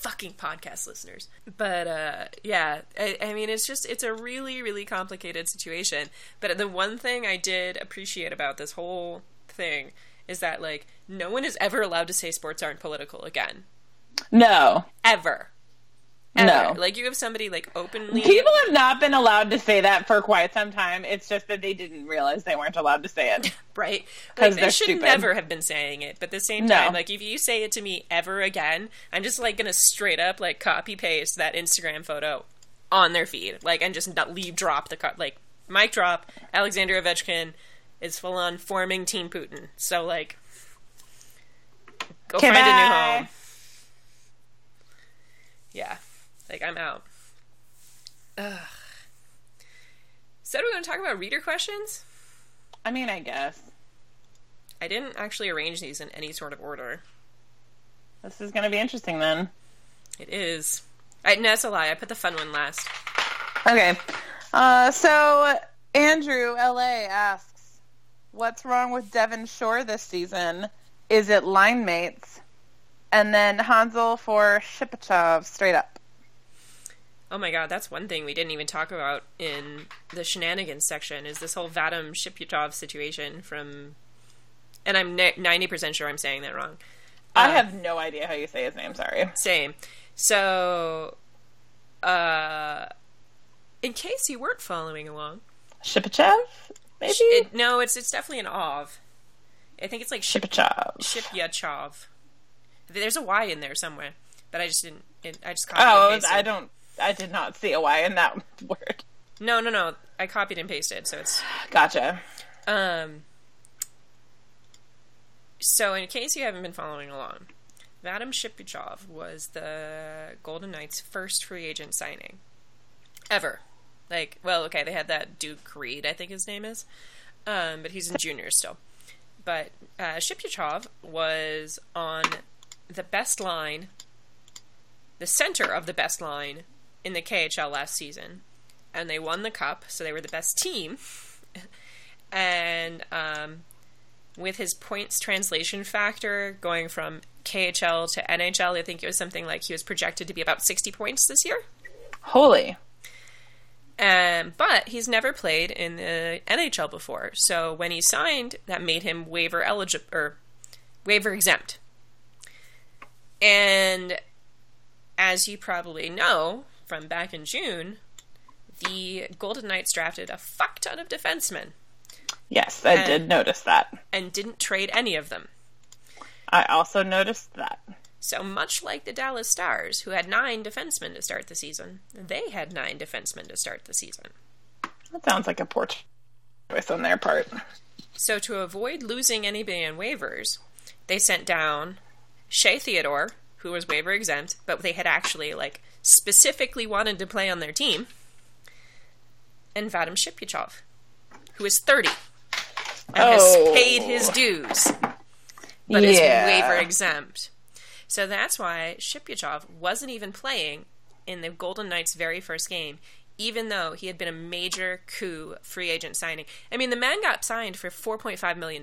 Speaker 2: Fucking podcast listeners. But uh, yeah, I, I mean, it's just it's a really really complicated situation. But the one thing I did appreciate about this whole thing is that like no one is ever allowed to say sports aren't political again,
Speaker 1: no.
Speaker 2: ever. Ever.
Speaker 1: No.
Speaker 2: Like you have somebody like openly
Speaker 1: People have not been allowed to say that for quite some time. It's just that they didn't realize they weren't allowed to say it.
Speaker 2: right? Like they should
Speaker 1: stupid.
Speaker 2: never have been saying it, but at the same
Speaker 1: No.
Speaker 2: time, like if you say it to me ever again, I'm just like gonna straight up like copy paste that Instagram photo on their feed, like and just not leave drop the cut like mic drop. Alexander Ovechkin is full on forming Team Putin, so like go find a new home. Yeah, like I'm out. Ugh. So, are we going to talk about reader questions?
Speaker 1: I mean, I guess.
Speaker 2: I didn't actually arrange these in any sort of order.
Speaker 1: This is going to be interesting then.
Speaker 2: It is. I, no, that's a lie. I put the fun one last.
Speaker 1: Okay. Uh, so, Andrew, LA, asks What's wrong with Devin Shore this season? Is it line mates? And then Hanzal for Shipachov, straight up.
Speaker 2: Oh my god, that's one thing we didn't even talk about in the shenanigans section is this whole Vadim Shipyatov situation from. And I'm 90% sure I'm saying that wrong.
Speaker 1: I
Speaker 2: Uh,
Speaker 1: have no idea how you say his name. Sorry.
Speaker 2: Same. So, uh, in case you weren't following along,
Speaker 1: Shipachev, maybe.
Speaker 2: it, no, it's it's definitely an ov. I think it's like Ship
Speaker 1: Shipachev.
Speaker 2: Shipyachov. There's a Y in there somewhere, but I just didn't. It, I just copied
Speaker 1: Oh. I don't. I did not see a Y in that word.
Speaker 2: No, no, no. I copied and pasted, so it's
Speaker 1: Gotcha.
Speaker 2: um. So, in case you haven't been following along, Vadim Shipyachov was the Golden Knights' first free agent signing ever. Like, well, okay, they had that Duke Reed, I think his name is, um, but he's in juniors still. But uh, Shipyachov was on the best line, the center of the best line in the KHL last season, and they won the cup, so they were the best team. and um, with his points translation factor going from KHL to NHL, I think it was something like he was projected to be about 60 points this year.
Speaker 1: Holy.
Speaker 2: Um, but he's never played in the NHL before, so when he signed, that made him waiver eligible or waiver exempt. And as you probably know from back in June, the Golden Knights drafted a fuck ton of defensemen
Speaker 1: Yes, I
Speaker 2: And-
Speaker 1: did notice that.
Speaker 2: and didn't trade any of them.
Speaker 1: I also noticed that.
Speaker 2: So much like the Dallas Stars, who had nine defensemen to start the season, they had nine defensemen to start the season.
Speaker 1: That sounds like a poor choice on their part.
Speaker 2: So to avoid losing anybody on waivers, they sent down Shea Theodore, who was waiver exempt, but they had actually like specifically wanted to play on their team, and Vadim Shipyachov, who is 30 and
Speaker 1: Oh.
Speaker 2: has paid his dues, but is waiver exempt. So that's why Shipyachov wasn't even playing in the Golden Knights' very first game, even though he had been a major coup free agent signing. I mean, the man got signed for $4.5 million.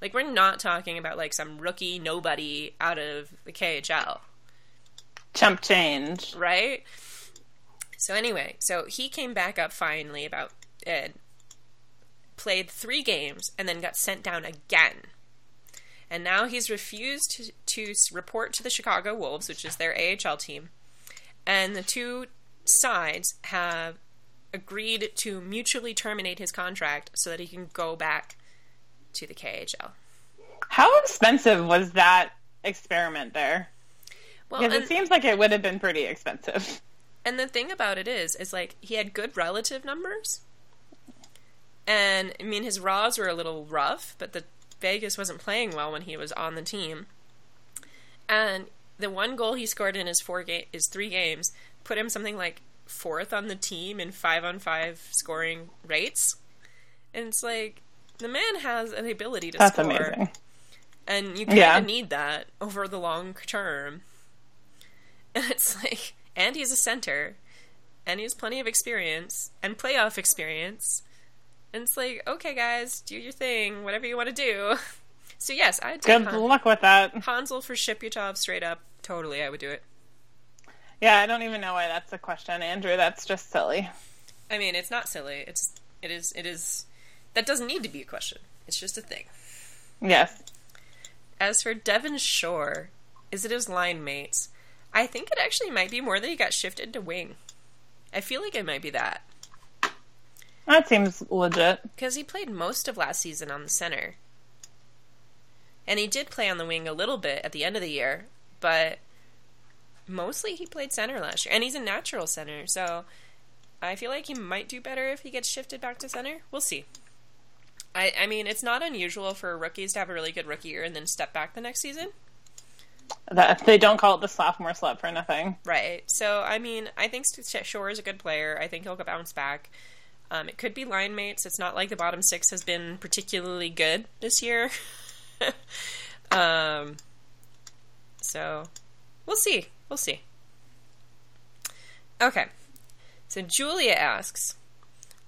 Speaker 2: Like, we're not talking about like some rookie nobody out of the KHL,
Speaker 1: Chump change.
Speaker 2: right? So, anyway, so he came back up finally about, uh, played three games, and then got sent down again. And now he's refused to, to report to the Chicago Wolves, which is their AHL team. And the two sides have agreed to mutually terminate his contract so that he can go back to the KHL.
Speaker 1: How expensive was that experiment there?
Speaker 2: Well,
Speaker 1: Because it seems like it would have been pretty expensive.
Speaker 2: and the thing about it is, is like he had good relative numbers. And I mean, his raws were a little rough, but the Vegas wasn't playing well when he was on the team. And the one goal he scored in his four ga- his three games put him something like fourth on the team in five on five scoring rates. And it's like the man has an ability to
Speaker 1: That's
Speaker 2: score,
Speaker 1: amazing.
Speaker 2: and you kind of
Speaker 1: Yeah.
Speaker 2: need that over the long term. And it's like, and he's a center, and he has plenty of experience and playoff experience. And it's like, okay, guys, do your thing, whatever you want to do. So yes, I'd take
Speaker 1: Good
Speaker 2: Han-
Speaker 1: luck with that.
Speaker 2: Hanzal for Shipyatov straight up. Totally, I would do it.
Speaker 1: Yeah, I don't even know why that's a question, Andrew. That's just silly.
Speaker 2: I mean, it's not silly. It's it is it is that doesn't need to be a question. It's just a thing.
Speaker 1: Yes.
Speaker 2: As for Devin Shore, is it his line mates? I think it actually might be more that he got shifted to wing. I feel like it might be that
Speaker 1: That seems legit.
Speaker 2: because he played most of last season on the center, and he did play on the wing a little bit at the end of the year, but mostly he played center last year, and he's a natural center, so I feel like he might do better if he gets shifted back to center. We'll see. I, I mean, it's not unusual for rookies to have a really good rookie year and then step back the next season.
Speaker 1: That they don't call it the sophomore slump for nothing.
Speaker 2: Right. So, I mean, I think Shore is a good player. I think he'll bounce back. Um, it could be line mates. It's not like the bottom six has been particularly good this year. um, so, we'll see. We'll see. Okay. So, Julia asks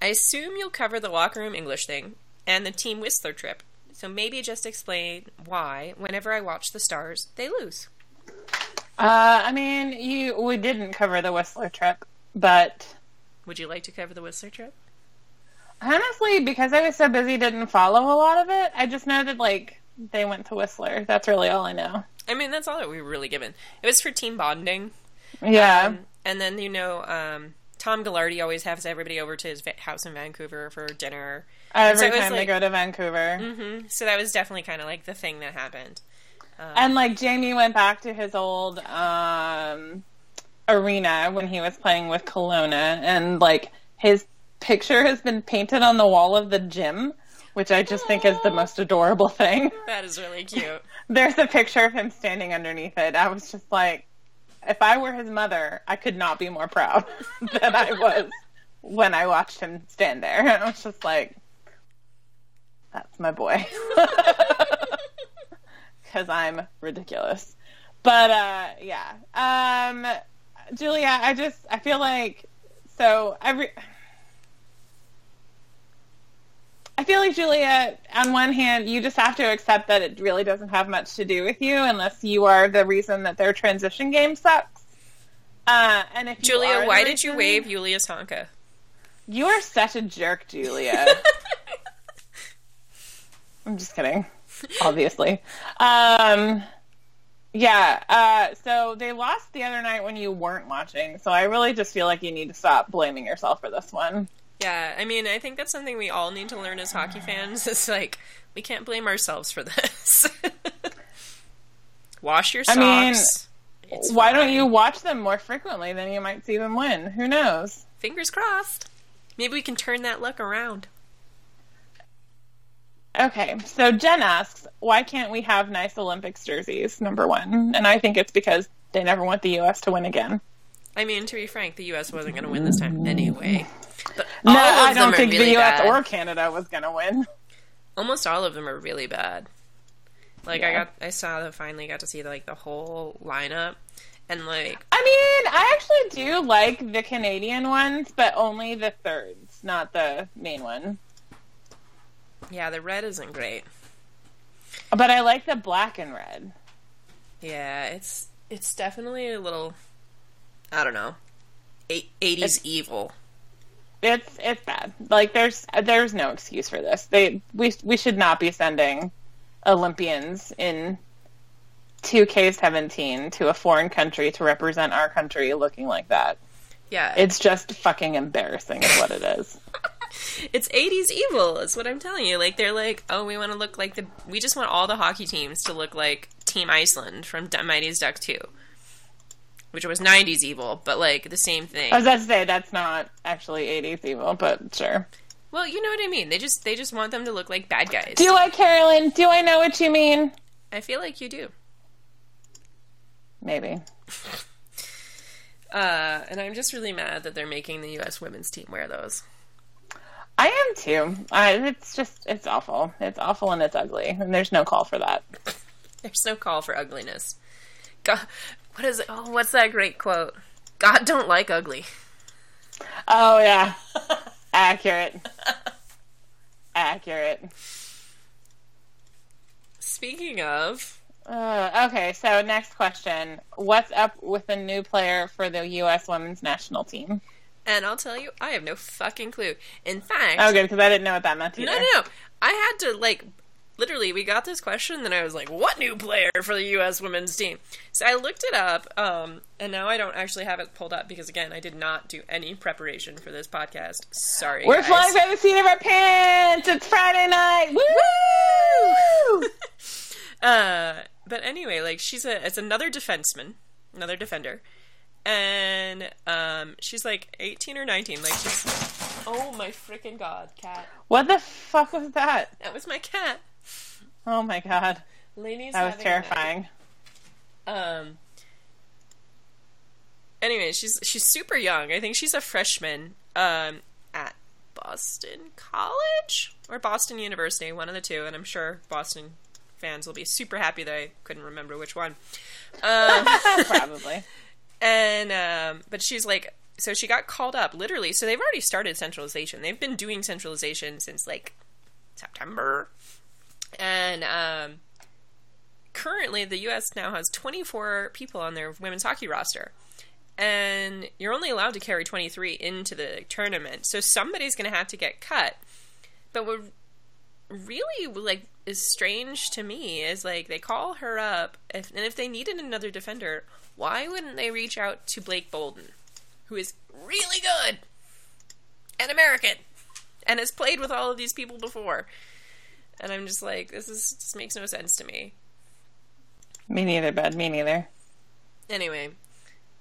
Speaker 2: I assume you'll cover the locker room English thing and the team Whistler trip. So, maybe just explain why, whenever I watch the stars, they lose.
Speaker 1: Uh, I mean, you we didn't cover the Whistler trip, but
Speaker 2: Would you like to cover the Whistler trip?
Speaker 1: honestly, because I was so busy, didn't follow a lot of it. I just know that like they went to Whistler. That's really all I know.
Speaker 2: I mean, that's all that we were really given. It was for team bonding.
Speaker 1: Yeah.
Speaker 2: Um, and then, you know, um, Tom Gaglardi always has everybody over to his house in Vancouver for dinner.
Speaker 1: Every
Speaker 2: so
Speaker 1: time they
Speaker 2: like-
Speaker 1: go to Vancouver.
Speaker 2: hmm So that was definitely kind of like the thing that happened.
Speaker 1: And like Jamie went back to his old um, arena when he was playing with Kelowna, and like his picture has been painted on the wall of the gym, which I just think is the most adorable thing.
Speaker 2: That is really cute.
Speaker 1: There's a picture of him standing underneath it. I was just like, if I were his mother, I could not be more proud than I was when I watched him stand there. I was just like, that's my boy. Because I'm ridiculous. But uh, yeah. Um, Julia, I just, I feel like, so every. I feel like Julia, on one hand, you just have to accept that it really doesn't have much to do with you unless you are the reason that their transition game sucks. Uh, and if
Speaker 2: Julia, why did you wave Julius Honka?
Speaker 1: You are such a jerk, Julia. I'm just kidding. Obviously. Um, yeah. Uh, so they lost the other night when you weren't watching. So I really just feel like you need to stop blaming yourself for this one.
Speaker 2: Yeah, I mean, I think that's something we all need to learn as hockey fans. It's like we can't blame ourselves for this. Wash your
Speaker 1: I
Speaker 2: socks.
Speaker 1: mean,
Speaker 2: It's
Speaker 1: Why don't you watch them more frequently? Then you might see them win. Who knows?
Speaker 2: Fingers crossed. Maybe we can turn that luck around.
Speaker 1: Okay, so Jen asks, why can't we have nice Olympics jerseys? Number one, and I think it's because they never want the U.S. to win again.
Speaker 2: I mean, to be frank, the U.S. wasn't going to win this time anyway. But
Speaker 1: No, I don't think
Speaker 2: really
Speaker 1: the U.S.
Speaker 2: bad.
Speaker 1: or Canada was going to win.
Speaker 2: almost all of them are really bad. Like I got, I saw the finally got to see like the whole lineup, and like
Speaker 1: I mean, I actually do like the Canadian ones, but only the thirds, not the main one.
Speaker 2: Yeah, the red isn't great.
Speaker 1: But I like the black and red.
Speaker 2: Yeah, it's it's definitely a little, I don't know, eighties evil.
Speaker 1: It's it's bad. Like there's there's no excuse for this. They we we should not be sending Olympians in 2K17 to a foreign country to represent our country looking like that.
Speaker 2: Yeah,
Speaker 1: It's just fucking embarrassing is what it is.
Speaker 2: it's 80s evil is what i'm telling you like they're like oh we want to look like the we just want all the hockey teams to look like team iceland from mighty's duck 2 which was 90s evil but like the same thing
Speaker 1: I was about to say that's not actually 80s evil, but sure.
Speaker 2: well you know what i mean they just they just want them to look like bad guys
Speaker 1: Do I, Carolyn? Do I know what you mean?
Speaker 2: i feel like you do
Speaker 1: Maybe.
Speaker 2: uh and i'm just really mad that they're making the us women's team wear those
Speaker 1: I am too. I, it's just it's awful. It's awful and it's ugly, and there's no call for that.
Speaker 2: there's no call for ugliness god what is it oh what's that great quote god don't like ugly
Speaker 1: Oh yeah, accurate. Accurate.
Speaker 2: speaking of
Speaker 1: Uh, okay, so next question: What's up with the new player for the U.S. Women's National Team?
Speaker 2: And I'll tell you, I have no fucking clue. In fact,
Speaker 1: Oh, good, because I didn't know what that meant either.
Speaker 2: no, no, no. I had to like literally. We got this question, then I was like, "What new player for the U.S. women's team?" So I looked it up, um, and now I don't actually have it pulled up because again, I did not do any preparation for this podcast. Sorry,
Speaker 1: We're
Speaker 2: guys.
Speaker 1: flying by the seat of our pants. It's Friday night. Woo!
Speaker 2: Uh, but anyway, like she's a it's another defenseman, another defender, and um, she's like eighteen or nineteen. Like she's oh my freaking god, cat!
Speaker 1: what the fuck was that?
Speaker 2: That was my cat.
Speaker 1: Oh my god,
Speaker 2: Lainey's
Speaker 1: that was
Speaker 2: having a night.
Speaker 1: terrifying.
Speaker 2: Um. Anyway, she's she's super young. I think she's a freshman um, at Boston College or Boston University, one of the two. And I'm sure Boston fans will be super happy that I couldn't remember which one. Um,
Speaker 1: Probably.
Speaker 2: And um, but she's like, so she got called up literally. So they've already started centralization. They've been doing centralization since like September, and um, currently the U.S. now has 24 people on their women's hockey roster, and you're only allowed to carry 23 into the tournament. So somebody's going to have to get cut. But what really like is strange to me is like they call her up, if, and if they needed another defender, why wouldn't they reach out to Blake Bolden, who is really good and American and has played with all of these people before? And I'm just like, this is just makes no sense to me.
Speaker 1: Me neither, bud. Me neither.
Speaker 2: Anyway,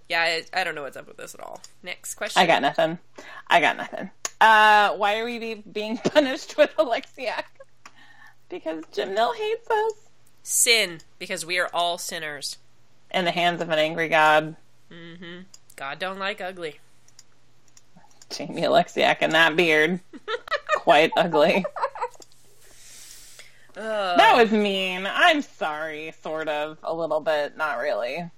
Speaker 2: yeah, I, I don't know what's up with this at all. Next question.
Speaker 1: I got nothing. I got nothing. Uh, why are we be, being punished with Oleksiak? Because Jim Nill hates us.
Speaker 2: Sin, because we are all sinners.
Speaker 1: In the hands of an angry God.
Speaker 2: Mm-hmm. God don't like ugly.
Speaker 1: Jamie Oleksiak and that beard. Quite ugly.
Speaker 2: Ugh.
Speaker 1: That was mean. I'm sorry, sort of. A little bit. Not really.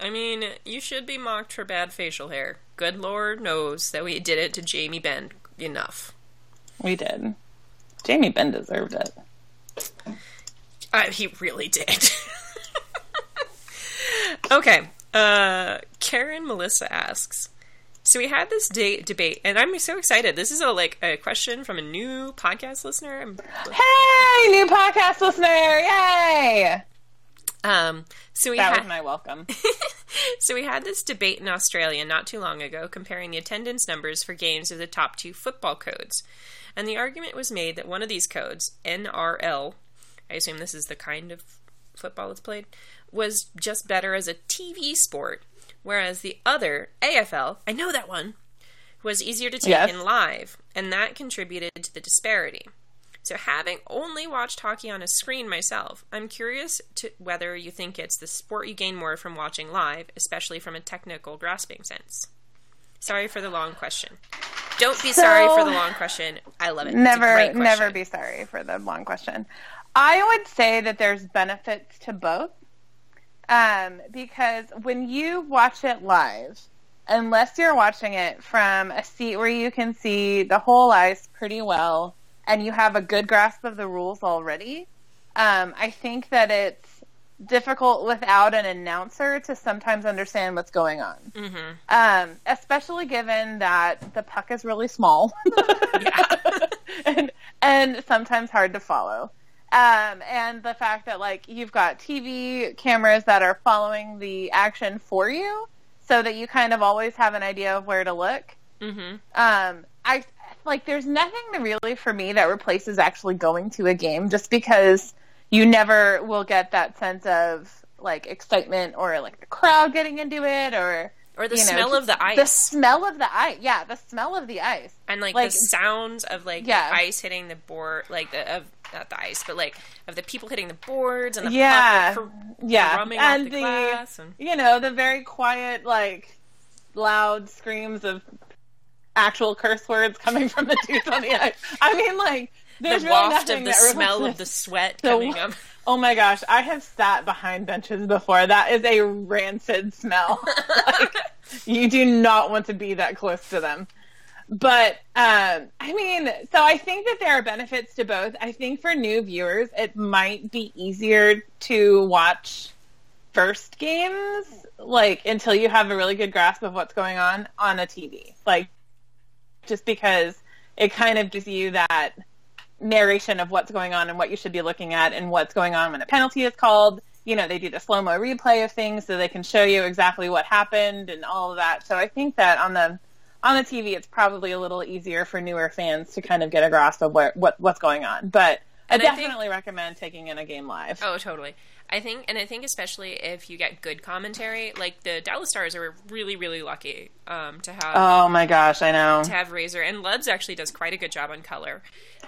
Speaker 2: I mean, you should be mocked for bad facial hair. Good Lord knows that we did it to Jamie Benn enough.
Speaker 1: We did. Jamie Benn deserved it.
Speaker 2: Uh, he really did. okay. Uh, Karen Melissa asks. So we had this date debate, and I'm so excited. This is a like a question from a new podcast listener.
Speaker 1: Hey, new podcast listener! Yay!
Speaker 2: Um, so we
Speaker 1: That
Speaker 2: had
Speaker 1: was my welcome.
Speaker 2: so we had this debate in Australia not too long ago comparing the attendance numbers for games of the top two football codes. And the argument was made that one of these codes, NRL, I assume this is the kind of football that's played, was just better as a TV sport, whereas the other, AFL, I know that one, was easier to take
Speaker 1: Yes.
Speaker 2: in live, and that contributed to the disparity. So, having only watched hockey on a screen myself, I'm curious to whether you think it's the sport you gain more from watching live, especially from a technical grasping sense. Sorry for the long question. Don't be sorry for the long question. I love it.
Speaker 1: Never never be sorry for the long question i would say that there's benefits to both um, because when you watch it live unless you're watching it from a seat where you can see the whole ice pretty well and you have a good grasp of the rules already um, i think that it's difficult without an announcer to sometimes understand what's going on
Speaker 2: Mhm.
Speaker 1: um, especially given that the puck is really small and, and sometimes hard to follow. Um, and the fact that like you've got TV cameras that are following the action for you, so that you kind of always have an idea of where to look.
Speaker 2: Mm-hmm.
Speaker 1: Um, I like there's nothing really for me that replaces actually going to a game, just because you never will get that sense of like excitement or like the crowd getting into it or
Speaker 2: Or the
Speaker 1: you know,
Speaker 2: smell of the ice.
Speaker 1: the smell of the ice. Yeah, the smell of the ice.
Speaker 2: and like,
Speaker 1: like-
Speaker 2: the sounds of like
Speaker 1: Yeah.
Speaker 2: the ice hitting the board, like the of not the ice, but like of the people hitting the boards and the
Speaker 1: Yeah.
Speaker 2: puck cr-
Speaker 1: Yeah,
Speaker 2: drumming
Speaker 1: and
Speaker 2: the,
Speaker 1: the-.
Speaker 2: And,
Speaker 1: You know, the very quiet, like loud screams of actual curse words coming from the dudes on the ice. I mean, like there's
Speaker 2: the
Speaker 1: really
Speaker 2: waft
Speaker 1: nothing
Speaker 2: of the
Speaker 1: that
Speaker 2: smell of the sweat
Speaker 1: the
Speaker 2: coming up.
Speaker 1: Oh my gosh, I have sat behind benches before. That is a rancid smell. like, you do not want to be that close to them. But um, I mean, so I think that there are benefits to both. I think for new viewers, it might be easier to watch first games, like until you have a really good grasp of what's going on on a TV. Like, just because it kind of gives you that narration of what's going on and what you should be looking at and what's going on when a penalty is called. You know, they do the slow mo replay of things so they can show you exactly what happened and all of that. So I think that on the on the TV, it's probably a little easier for newer fans to kind of get a grasp of what, what what's going on. But I
Speaker 2: And I think-
Speaker 1: definitely recommend taking in a game live.
Speaker 2: Oh, totally. I think, and I think especially if you get good commentary, like the Dallas Stars are really, really lucky um, to have
Speaker 1: Oh my gosh, I know.
Speaker 2: to have Razor, and Luds actually does quite a good job on color.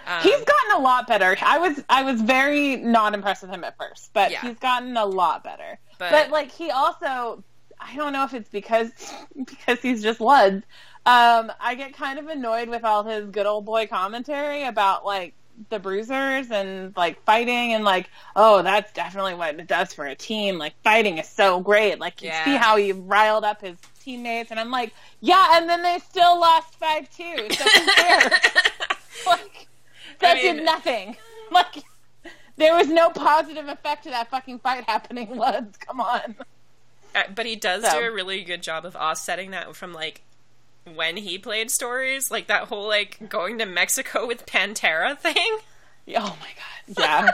Speaker 2: Um,
Speaker 1: He's gotten a lot better. I was I was very not impressed with him at first, but
Speaker 2: Yeah.
Speaker 1: he's gotten a lot better.
Speaker 2: But-
Speaker 1: But, like he also I don't know if it's because because he's just Luds. Um, I get kind of annoyed with all his good old boy commentary about like the bruisers and like fighting and like oh that's definitely what it does for a team like fighting is so great like you
Speaker 2: Yeah.
Speaker 1: see how he riled up his teammates and I'm like yeah and then they still lost five two so like that
Speaker 2: I mean-
Speaker 1: did nothing. Like there was no positive effect to that fucking fight happening. Luds, come on.
Speaker 2: But he does
Speaker 1: So.
Speaker 2: do a really good job of offsetting that from like when he played stories, like that whole like going to Mexico with Pantera thing.
Speaker 1: Oh my god. Yeah.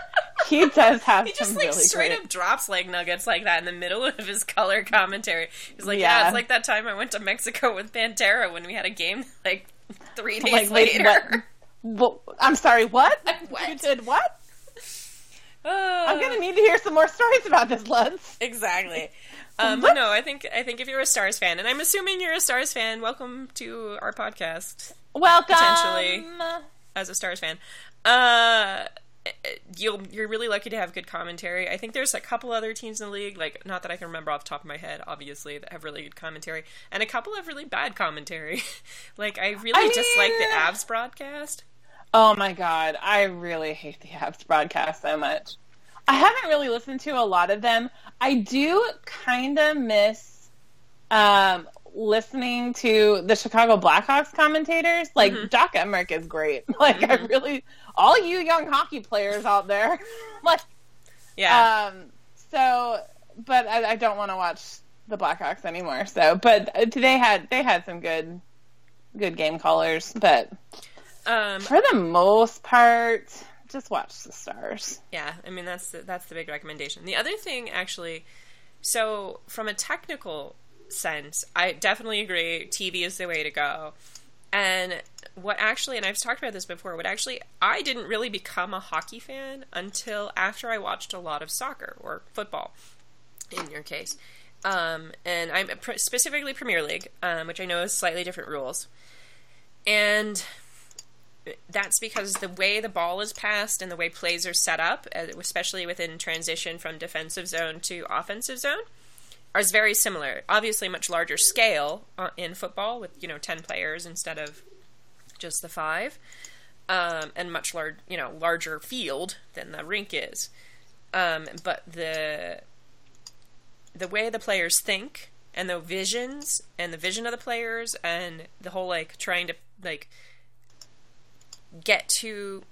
Speaker 1: he does have
Speaker 2: He just like
Speaker 1: really
Speaker 2: straight
Speaker 1: great.
Speaker 2: up drops like nuggets like that in the middle of his color commentary. He's like, yeah.
Speaker 1: Yeah.
Speaker 2: it's like that time I went to Mexico with Pantera when we had a game like three days
Speaker 1: Like, wait,
Speaker 2: later.
Speaker 1: what? Well, I'm sorry. What?
Speaker 2: What?
Speaker 1: You did what? I'm
Speaker 2: Uh,
Speaker 1: gonna need to hear some more stories about this, Luds.
Speaker 2: exactly. Um, but no, I think I think if you're a Stars fan, and I'm assuming you're a Stars fan, welcome to our podcast
Speaker 1: Welcome.
Speaker 2: Potentially. as a Stars fan. Uh, you'll you're really lucky to have good commentary. I think there's a couple other teams in the league, like not that I can remember off the top of my head, obviously, that have really good commentary, and a couple have really bad commentary. like I really
Speaker 1: I
Speaker 2: dislike the
Speaker 1: mean-
Speaker 2: Avs broadcast.
Speaker 1: Oh my god, I really hate the Habs broadcast so much. I haven't really listened to a lot of them. I do kind of miss um, listening to the Chicago Blackhawks commentators. Like
Speaker 2: Mhm.
Speaker 1: Doc Emrick is great. Like I
Speaker 2: Mhm.
Speaker 1: really, all you young hockey players out there, like
Speaker 2: Yeah,
Speaker 1: um. So, but I, I don't want to watch the Blackhawks anymore. So, but uh, they had they had some good, good game callers, but
Speaker 2: um,
Speaker 1: for the most part, just watch the stars.
Speaker 2: Yeah, I mean that's the, that's the big recommendation. The other thing, actually, so from a technical sense, I definitely agree. TV is the way to go. And what actually, and I've talked about this before, what actually I didn't really become a hockey fan until after I watched a lot of soccer or football, in your case. Um, and I'm specifically Premier League, um, which I know is slightly different rules. And that's because the way the ball is passed and the way plays are set up, uh, especially within transition from defensive zone to offensive zone, are is very similar. Obviously, much larger scale uh, in football with you know ten players instead of just the five, um, and much large you know larger field than the rink is. Um, but the the way the players think and the visions and the vision of the players and the whole like trying to like get to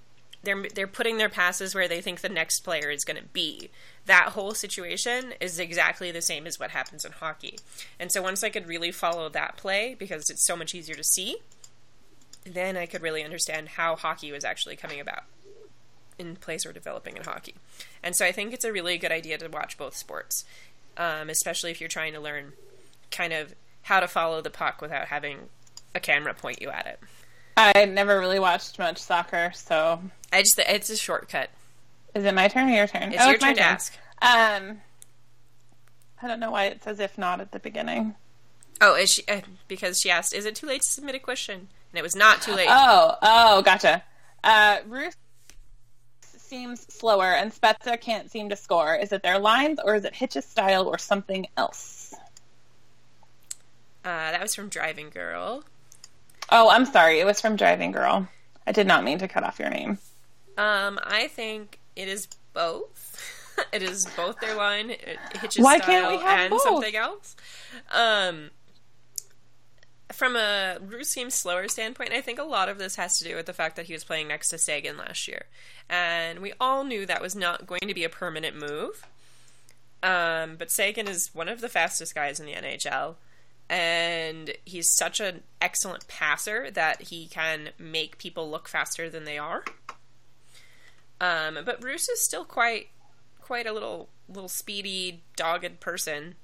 Speaker 2: they're they're putting their passes where they think the next player is going to be. That whole situation is exactly the same as what happens in hockey. And so once I could really follow that play because it's so much easier to see, then I could really understand how hockey was actually coming about in place or developing in hockey. And so I think it's a really good idea to watch both sports, um, especially if you're trying to learn kind of how to follow the puck without having a camera point you at it.
Speaker 1: I never really watched much soccer, so
Speaker 2: I just it's a shortcut.
Speaker 1: is it my turn or your turn?
Speaker 2: It's
Speaker 1: oh,
Speaker 2: your
Speaker 1: it's my
Speaker 2: turn to ask.
Speaker 1: Um, I don't know why it says if not at the beginning.
Speaker 2: Oh, is she, uh, because she asked, "Is it too late to submit a question?" And it was not too late.
Speaker 1: Oh, oh, gotcha. Uh, Ruth seems slower, and Spezza can't seem to score. Is it their lines, or is it Hitch's style, or something else?
Speaker 2: Uh, that was from Driving Girl.
Speaker 1: Oh, I'm sorry. It was from Driving Girl. I did not mean to cut off your name.
Speaker 2: Um, I think it is both. it is both their line, it Hitch's
Speaker 1: Why
Speaker 2: style,
Speaker 1: can't we have
Speaker 2: and
Speaker 1: both?
Speaker 2: something else. Um, from a Bruce seems slower standpoint, I think a lot of this has to do with the fact that he was playing next to Seguin last year, and we all knew that was not going to be a permanent move. Um, but Seguin is one of the fastest guys in the NHL, and he's such an excellent passer that he can make people look faster than they are. Um, but Bruce is still quite quite a little little speedy, dogged person.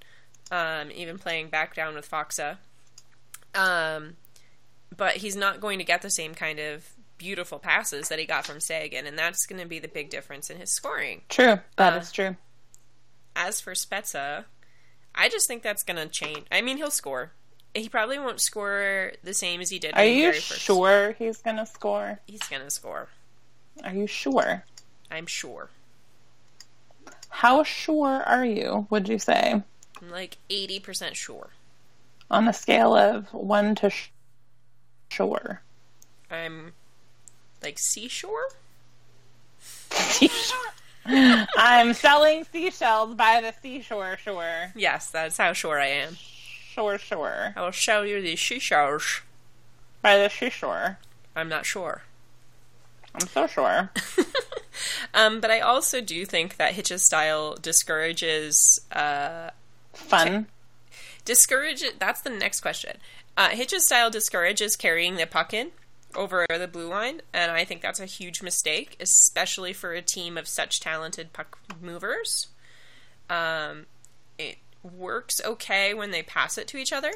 Speaker 2: Um, even playing back down with Faksa. Um, but he's not going to get the same kind of beautiful passes that he got from Seguin, and that's going to be the big difference in his scoring.
Speaker 1: True. That is
Speaker 2: Uh,
Speaker 1: true.
Speaker 2: As for Spezza, I just think that's going to change. I mean, he'll score. He probably won't score the same as he did.
Speaker 1: Are
Speaker 2: in the
Speaker 1: you
Speaker 2: very first.
Speaker 1: sure he's going to score?
Speaker 2: He's going to score.
Speaker 1: Are you sure?
Speaker 2: I'm sure.
Speaker 1: How sure are you, would you say?
Speaker 2: I'm like 80% sure.
Speaker 1: On a scale of 1 to sh- sure.
Speaker 2: I'm like seashore?
Speaker 1: I'm selling seashells by the seashore, shore.
Speaker 2: Yes, that's how sure I am.
Speaker 1: Shore, shore.
Speaker 2: I will show you the seashores.
Speaker 1: By the seashore.
Speaker 2: I'm not sure.
Speaker 1: I'm so sure.
Speaker 2: Um, but I also do think that Hitch's style discourages uh,
Speaker 1: Fun.
Speaker 2: discourages. That's the next question. Uh, Hitch's style discourages carrying the puck in over the blue line, and I think that's a huge mistake, especially for a team of such talented puck movers. Um, it works okay when they pass it to each other,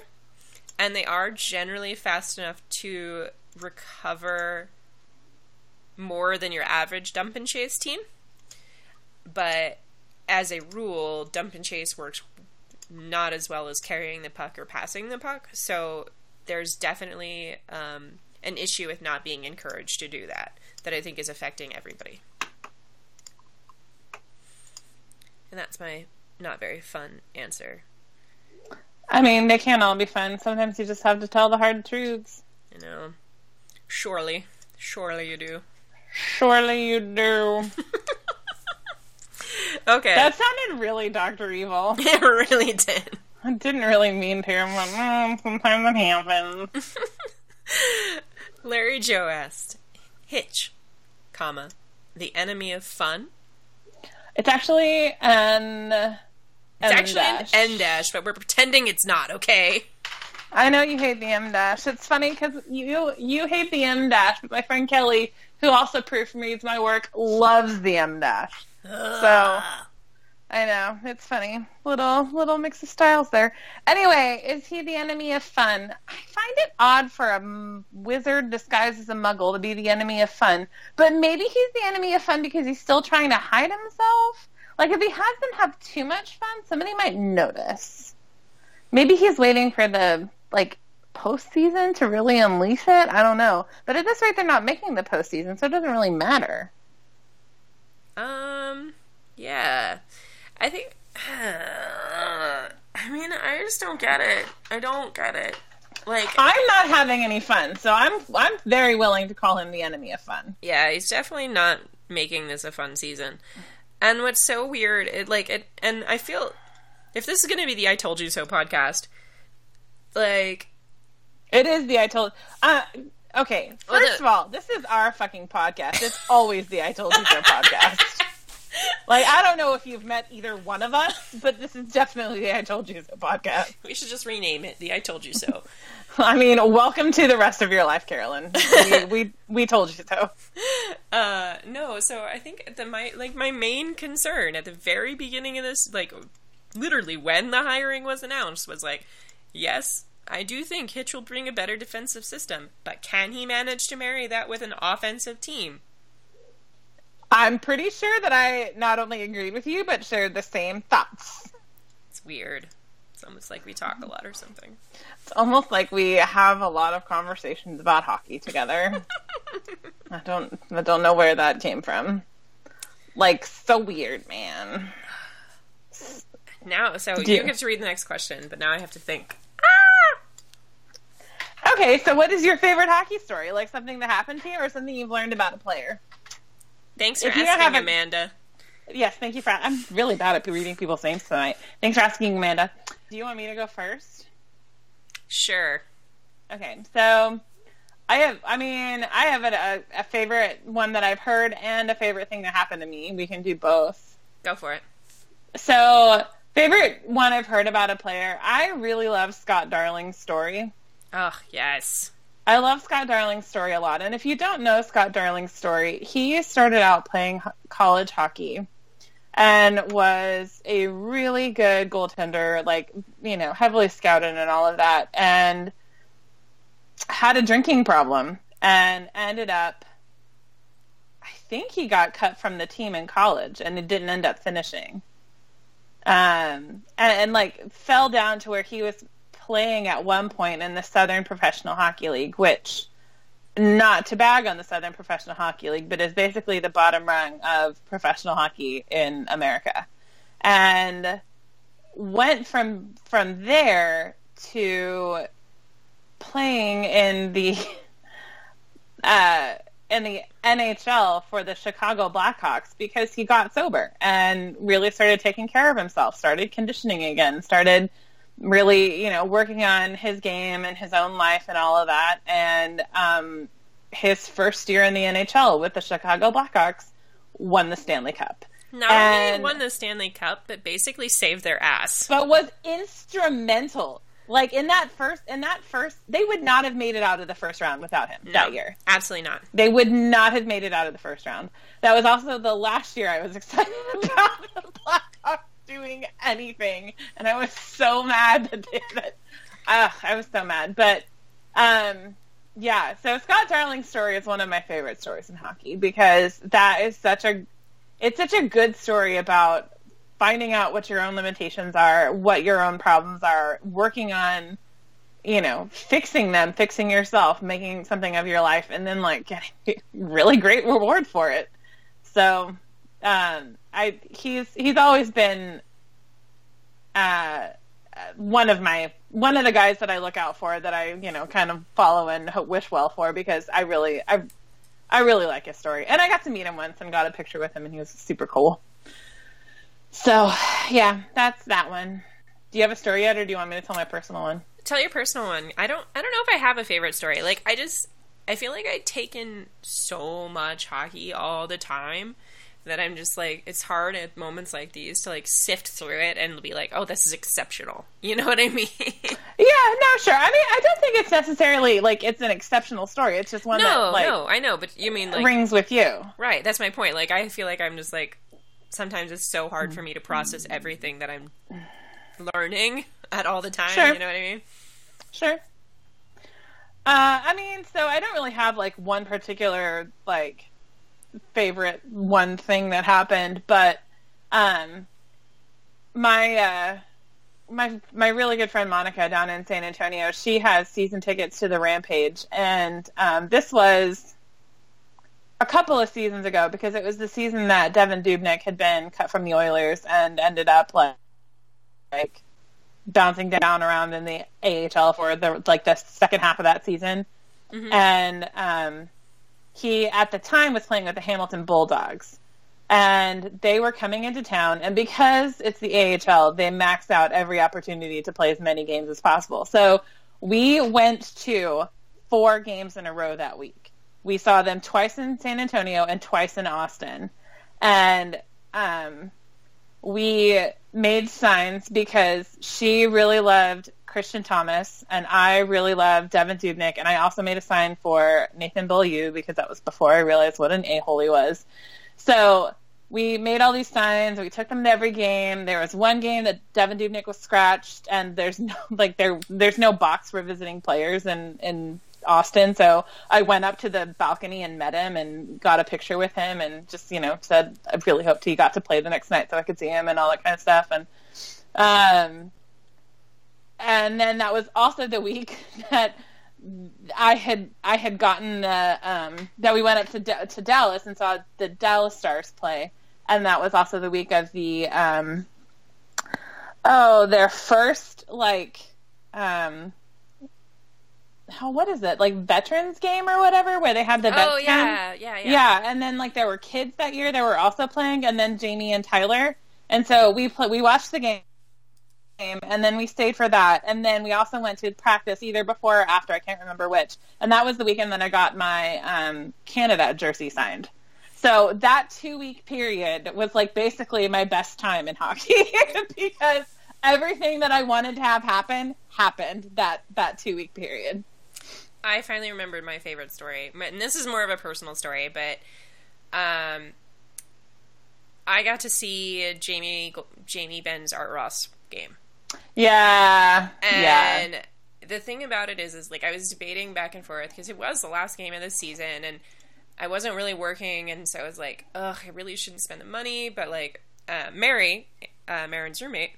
Speaker 2: and they are generally fast enough to recover more than your average dump and chase team. But as a rule, dump and chase works not as well as carrying the puck or passing the puck. So there's definitely um, an issue with not being encouraged to do that that I think is affecting everybody. And that's my not very fun answer.
Speaker 1: I mean, they can't all be fun. Sometimes you just have to tell the hard truths.
Speaker 2: You know, surely, surely you do.
Speaker 1: Surely you do.
Speaker 2: Okay.
Speaker 1: That sounded really Doctor Evil.
Speaker 2: it really did.
Speaker 1: I didn't really mean to. I'm like, mm, sometimes it happens.
Speaker 2: Larry Joe asked, Hitch, comma, the enemy of fun?
Speaker 1: It's actually an.
Speaker 2: It's actually an N dash, but we're pretending it's not, okay?
Speaker 1: I know you hate the M dash. It's funny because you you hate the M dash, but my friend Kelly, who also proofreads my work, loves the M dash. So ah. I know it's funny, little little mix of styles there. Anyway, is he the enemy of fun? I find it odd for a wizard disguised as a muggle to be the enemy of fun, but maybe he's the enemy of fun because he's still trying to hide himself. Like if he has them have too much fun, somebody might notice. Maybe he's waiting for the like postseason to really unleash it. I don't know, but at this rate, they're not making the postseason, so it doesn't really matter.
Speaker 2: Um, yeah. I think. I mean, I just don't get it. I don't get it. Like,
Speaker 1: I'm not having any fun, so I'm I'm very willing to call him the enemy of fun.
Speaker 2: yeah, he's definitely not making this a fun season. And what's so weird, it like it, and I feel if this is going to be the "I Told You So" podcast, like,
Speaker 1: It is the I told. Uh, okay,
Speaker 2: Well,
Speaker 1: first
Speaker 2: the-
Speaker 1: of all, this is our fucking podcast. It's always the I told you so podcast. Like I don't know if you've met either one of us, but this is definitely the I told you so podcast.
Speaker 2: we should just rename it the "I Told You So."
Speaker 1: I mean, welcome to the rest of your life, Carolyn. We we, we told you so.
Speaker 2: Uh, no, so I think the my like my main concern at the very beginning of this, like literally when the hiring was announced, was like, yes, I do think Hitch will bring a better defensive system, but can he manage to marry that with an offensive team?
Speaker 1: I'm pretty sure that I not only agreed with you, but shared the same thoughts.
Speaker 2: It's weird. It's almost like we talk a lot or something.
Speaker 1: It's almost like we have a lot of conversations about hockey together. I don't I don't know where that came from. Like so weird, man.
Speaker 2: Now, so
Speaker 1: Do
Speaker 2: you
Speaker 1: you-
Speaker 2: get to read the next question, but now I have to think. Ah!
Speaker 1: Okay, so what is your favorite hockey story? Like something that happened to you or something you've learned about a player?
Speaker 2: Thanks for asking, Amanda.
Speaker 1: Yes, thank you for I'm really bad at reading people's names tonight. Thanks for asking, Amanda. Do you want me to go first?
Speaker 2: Sure.
Speaker 1: Okay, so I have, I mean, I have a, a favorite one that I've heard and a favorite thing that happened to me. We can do both.
Speaker 2: Go for it.
Speaker 1: So, favorite one I've heard about a player. I really love Scott Darling's story.
Speaker 2: Oh, yes.
Speaker 1: I love Scott Darling's story a lot. And if you don't know Scott Darling's story, he started out playing college hockey and was a really good goaltender, like, you know, heavily scouted and all of that, and had a drinking problem and ended up, I think he got cut from the team in college and it didn't end up finishing. Um, and, and like fell down to where he was playing at one point in the Southern Professional Hockey League, which not to bag on the Southern Professional Hockey League, but is basically the bottom rung of professional hockey in America. And went from from there to playing in the uh in the NHL for the Chicago Blackhawks because he got sober and really started taking care of himself, started conditioning again, started really, you know, working on his game and his own life and all of that. And um, his first year in the NHL with the Chicago Blackhawks won the Stanley Cup.
Speaker 2: Not only won the Stanley Cup, but basically saved their ass.
Speaker 1: But was instrumental Like in that first, in that first, they would not have made it out of the first round without him
Speaker 2: No,
Speaker 1: that year.
Speaker 2: absolutely not.
Speaker 1: They would not have made it out of the first round. That was also the last year I was excited about the Blackhawks doing anything, and I was so mad that they, that uh, I was so mad. But um, yeah, so Scott Darling's story is one of my favorite stories in hockey because that is such a it's such a good story about finding out what your own limitations are, what your own problems are, working on you know, fixing them, fixing yourself, making something of your life, and then like getting really great reward for it. So, um, I he's he's always been uh, one of my one of the guys that I look out for that I you know kind of follow and hope, wish well for because I really I I really like his story, and I got to meet him once and got a picture with him, and he was super cool. So, yeah, that's that one. Do you have a story yet, or do you want me to tell my personal one?
Speaker 2: Tell your personal one. I don't. I don't know if I have a favorite story. Like I just. I feel like I take in so much hockey all the time that I'm just like it's hard at moments like these to like sift through it and be like, oh, this is exceptional. You know what I mean?
Speaker 1: Yeah, no, sure. I mean, I don't think it's necessarily like it's an exceptional story. It's just one
Speaker 2: no,
Speaker 1: that like
Speaker 2: no, I know, but you mean like
Speaker 1: rings with you.
Speaker 2: right? That's my point. Like I feel like I'm just like sometimes it's so hard for me to process everything that I'm learning at all the time.
Speaker 1: Sure.
Speaker 2: You know what I mean?
Speaker 1: Sure. Uh, I mean, so I don't really have like one particular like favorite one thing that happened, but um, my uh, my my really good friend Monica down in San Antonio, she has season tickets to the Rampage, and um, this was a couple of seasons ago because it was the season that Devan Dubnyk had been cut from the Oilers and ended up like like bouncing down around in the AHL for the like the second half of that season, and um, he at the time was playing with the Hamilton Bulldogs, and they were coming into town, and because it's the AHL, they max out every opportunity to play as many games as possible. So we went to four games in a row that week. We saw them twice in San Antonio and twice in Austin, and um, we made signs because she really loved Christian Thomas and I really love Devan Dubnyk and I also made a sign for Nathan Beaulieu because that was before I realized what an a-hole he was. So we made all these signs. We took them to every game. There was one game that Devan Dubnyk was scratched, and there's no like there there's no box for visiting players in in Austin. So I went up to the balcony and met him and got a picture with him and just you know said I really hoped he got to play the next night so I could see him and all that kind of stuff. And um, and then that was also the week that I had I had gotten the um, that we went up to D- to Dallas and saw the Dallas Stars play, and that was also the week of the um, oh their first like um, how what is it? Like veterans game or whatever where they had the vets
Speaker 2: Oh yeah, yeah, yeah.
Speaker 1: yeah. And then like there were kids that year that were also playing and then Jamie and Tyler. And so we pl- we watched the game and then we stayed for that. And then we also went to practice either before or after I can't remember which. And that was the weekend that I got my um, Canada jersey signed. So that two week period was like basically my best time in hockey because everything that I wanted to have happen happened that that two week period.
Speaker 2: I finally remembered my favorite story, and this is more of a personal story, but um, I got to see Jamie Jamie Benn's Art Ross game,
Speaker 1: yeah
Speaker 2: and
Speaker 1: yeah
Speaker 2: the thing about it is, is like I was debating back and forth because it was the last game of the season, and I wasn't really working, and so I was like, ugh, I really shouldn't spend the money, but like uh, Mary, uh, Marin's roommate,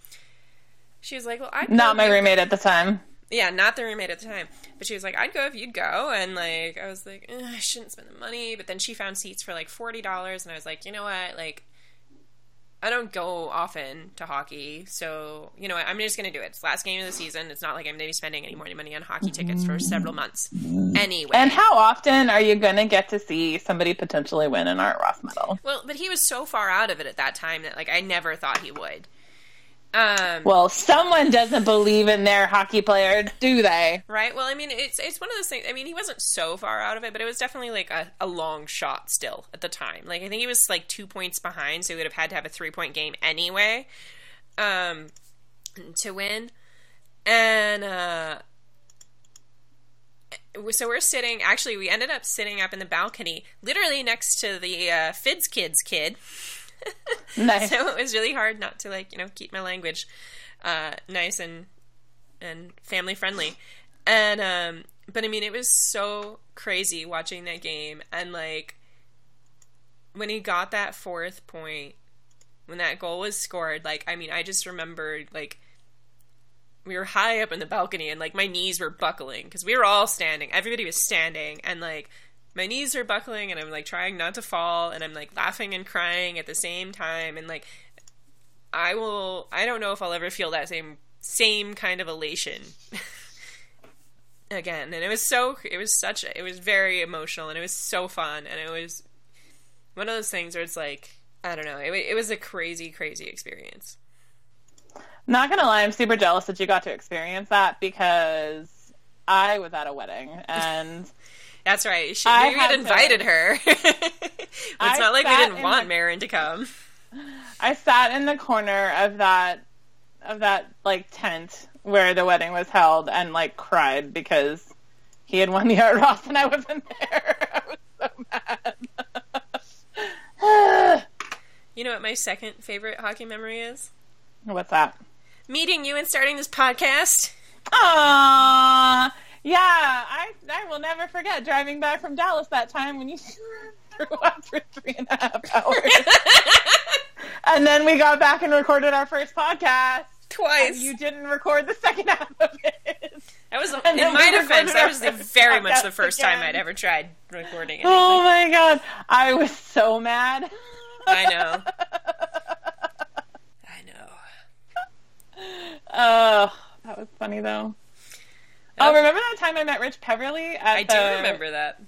Speaker 2: she was like, well, I
Speaker 1: not my roommate at the time
Speaker 2: yeah, not the roommate at the time. But she was like, I'd go if you'd go. And like, I was like, I shouldn't spend the money. But then she found seats for like $40. And I was like, you know what? Like, I don't go often to hockey. So, you know? I'm just going to do it. It's the last game of the season. It's not like I'm going to be spending any more money on hockey tickets for several months. Anyway.
Speaker 1: And how often are you going to get to see somebody potentially win an Art Ross medal?
Speaker 2: well, but he was so far out of it at that time that like I never thought he would. Um,
Speaker 1: Well, someone doesn't believe in their hockey player, do they?
Speaker 2: Right. Well, I mean, it's it's one of those things. I mean, he wasn't so far out of it, but it was definitely like a, a long shot still at the time. Like I think he was like two points behind, so he would have had to have a three point game anyway, um, to win. and uh, so we're sitting. Actually, we ended up sitting up in the balcony, literally next to the uh, Fids kids kid. So it was really hard not to like you know keep my language uh, nice and and family friendly. And um, but I mean, it was so crazy watching that game and like when he got that fourth point when that goal was scored like i mean i just remembered like we were high up in the balcony and like my knees were buckling because we were all standing everybody was standing and like my knees are buckling and i'm like trying not to fall and i'm like laughing and crying at the same time and like i will i don't know if i'll ever feel that same same kind of elation again and it was so it was such it was very emotional and it was so fun and it was one of those things where it's like I don't know. It, it was a crazy, crazy experience.
Speaker 1: Not gonna lie, I'm super jealous that you got to experience that because I was at a wedding and
Speaker 2: That's right. She,
Speaker 1: I had
Speaker 2: invited her. it's
Speaker 1: I
Speaker 2: not like we didn't want
Speaker 1: the-
Speaker 2: Marin to come.
Speaker 1: I sat in the corner of that of that like tent where the wedding was held and like cried because he had won the art Ross and I wasn't there. I was so mad.
Speaker 2: You know what my second favorite hockey memory is?
Speaker 1: What's that?
Speaker 2: Meeting you and starting this podcast.
Speaker 1: Aww. Yeah, I I will never forget driving back from Dallas that time when you threw up for three and a half hours. and then we got back and recorded our first podcast.
Speaker 2: Twice.
Speaker 1: And you didn't record the second half of it.
Speaker 2: that was,
Speaker 1: and
Speaker 2: in my defense, that was the very much the first time. I'd ever tried recording oh anything.
Speaker 1: Oh my god. I was so mad.
Speaker 2: I know. I know.
Speaker 1: Oh, that was funny though. Oh, remember that time I met Rich Peverley? At
Speaker 2: I do remember that.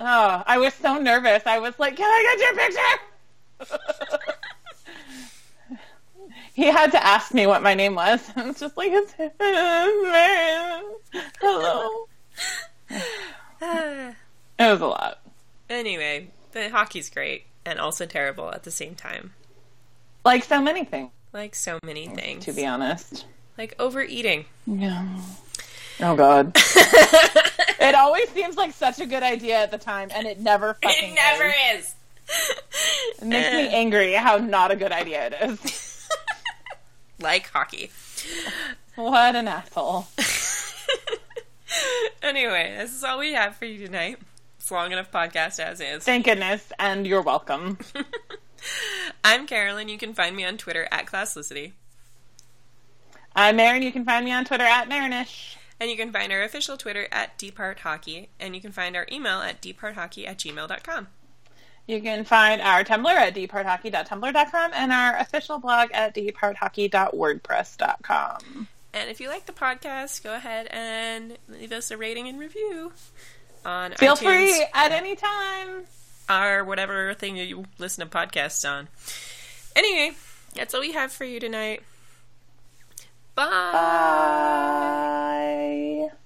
Speaker 1: Oh, I was so nervous. I was like, "Can I get your picture?" he had to ask me what my name was. I was just like, "It's. Hello." It was a lot.
Speaker 2: anyway, the hockey's great and also terrible at the same time.
Speaker 1: Like so many things,
Speaker 2: Like so many things.
Speaker 1: to be honest.
Speaker 2: Like overeating.
Speaker 1: Yeah. Oh God. it always seems like such a good idea at the time, and it never fucking
Speaker 2: It never
Speaker 1: is.
Speaker 2: is.
Speaker 1: It makes me angry how not a good idea it is.
Speaker 2: like hockey.
Speaker 1: what an asshole.
Speaker 2: anyway, this is all we have for you tonight. It's long enough podcast as is.
Speaker 1: Thank goodness, and you're welcome.
Speaker 2: I'm Carolyn. You can find me on Twitter at Classlicity.
Speaker 1: I'm Marin. You can find me on Twitter at Marinish.
Speaker 2: And you can find our official Twitter at Depart Hockey, And you can find our email at deephearthockey at gmail.com.
Speaker 1: You can find our Tumblr at deephearthockey.tumblr.com and our official blog at deephearthockey.wordpress.com.
Speaker 2: And if you like the podcast, go ahead and leave us a rating and review on
Speaker 1: Feel
Speaker 2: iTunes
Speaker 1: free at any time.
Speaker 2: or whatever thing you listen to podcasts on. Anyway, that's all we have for you tonight. Bye.
Speaker 1: Bye.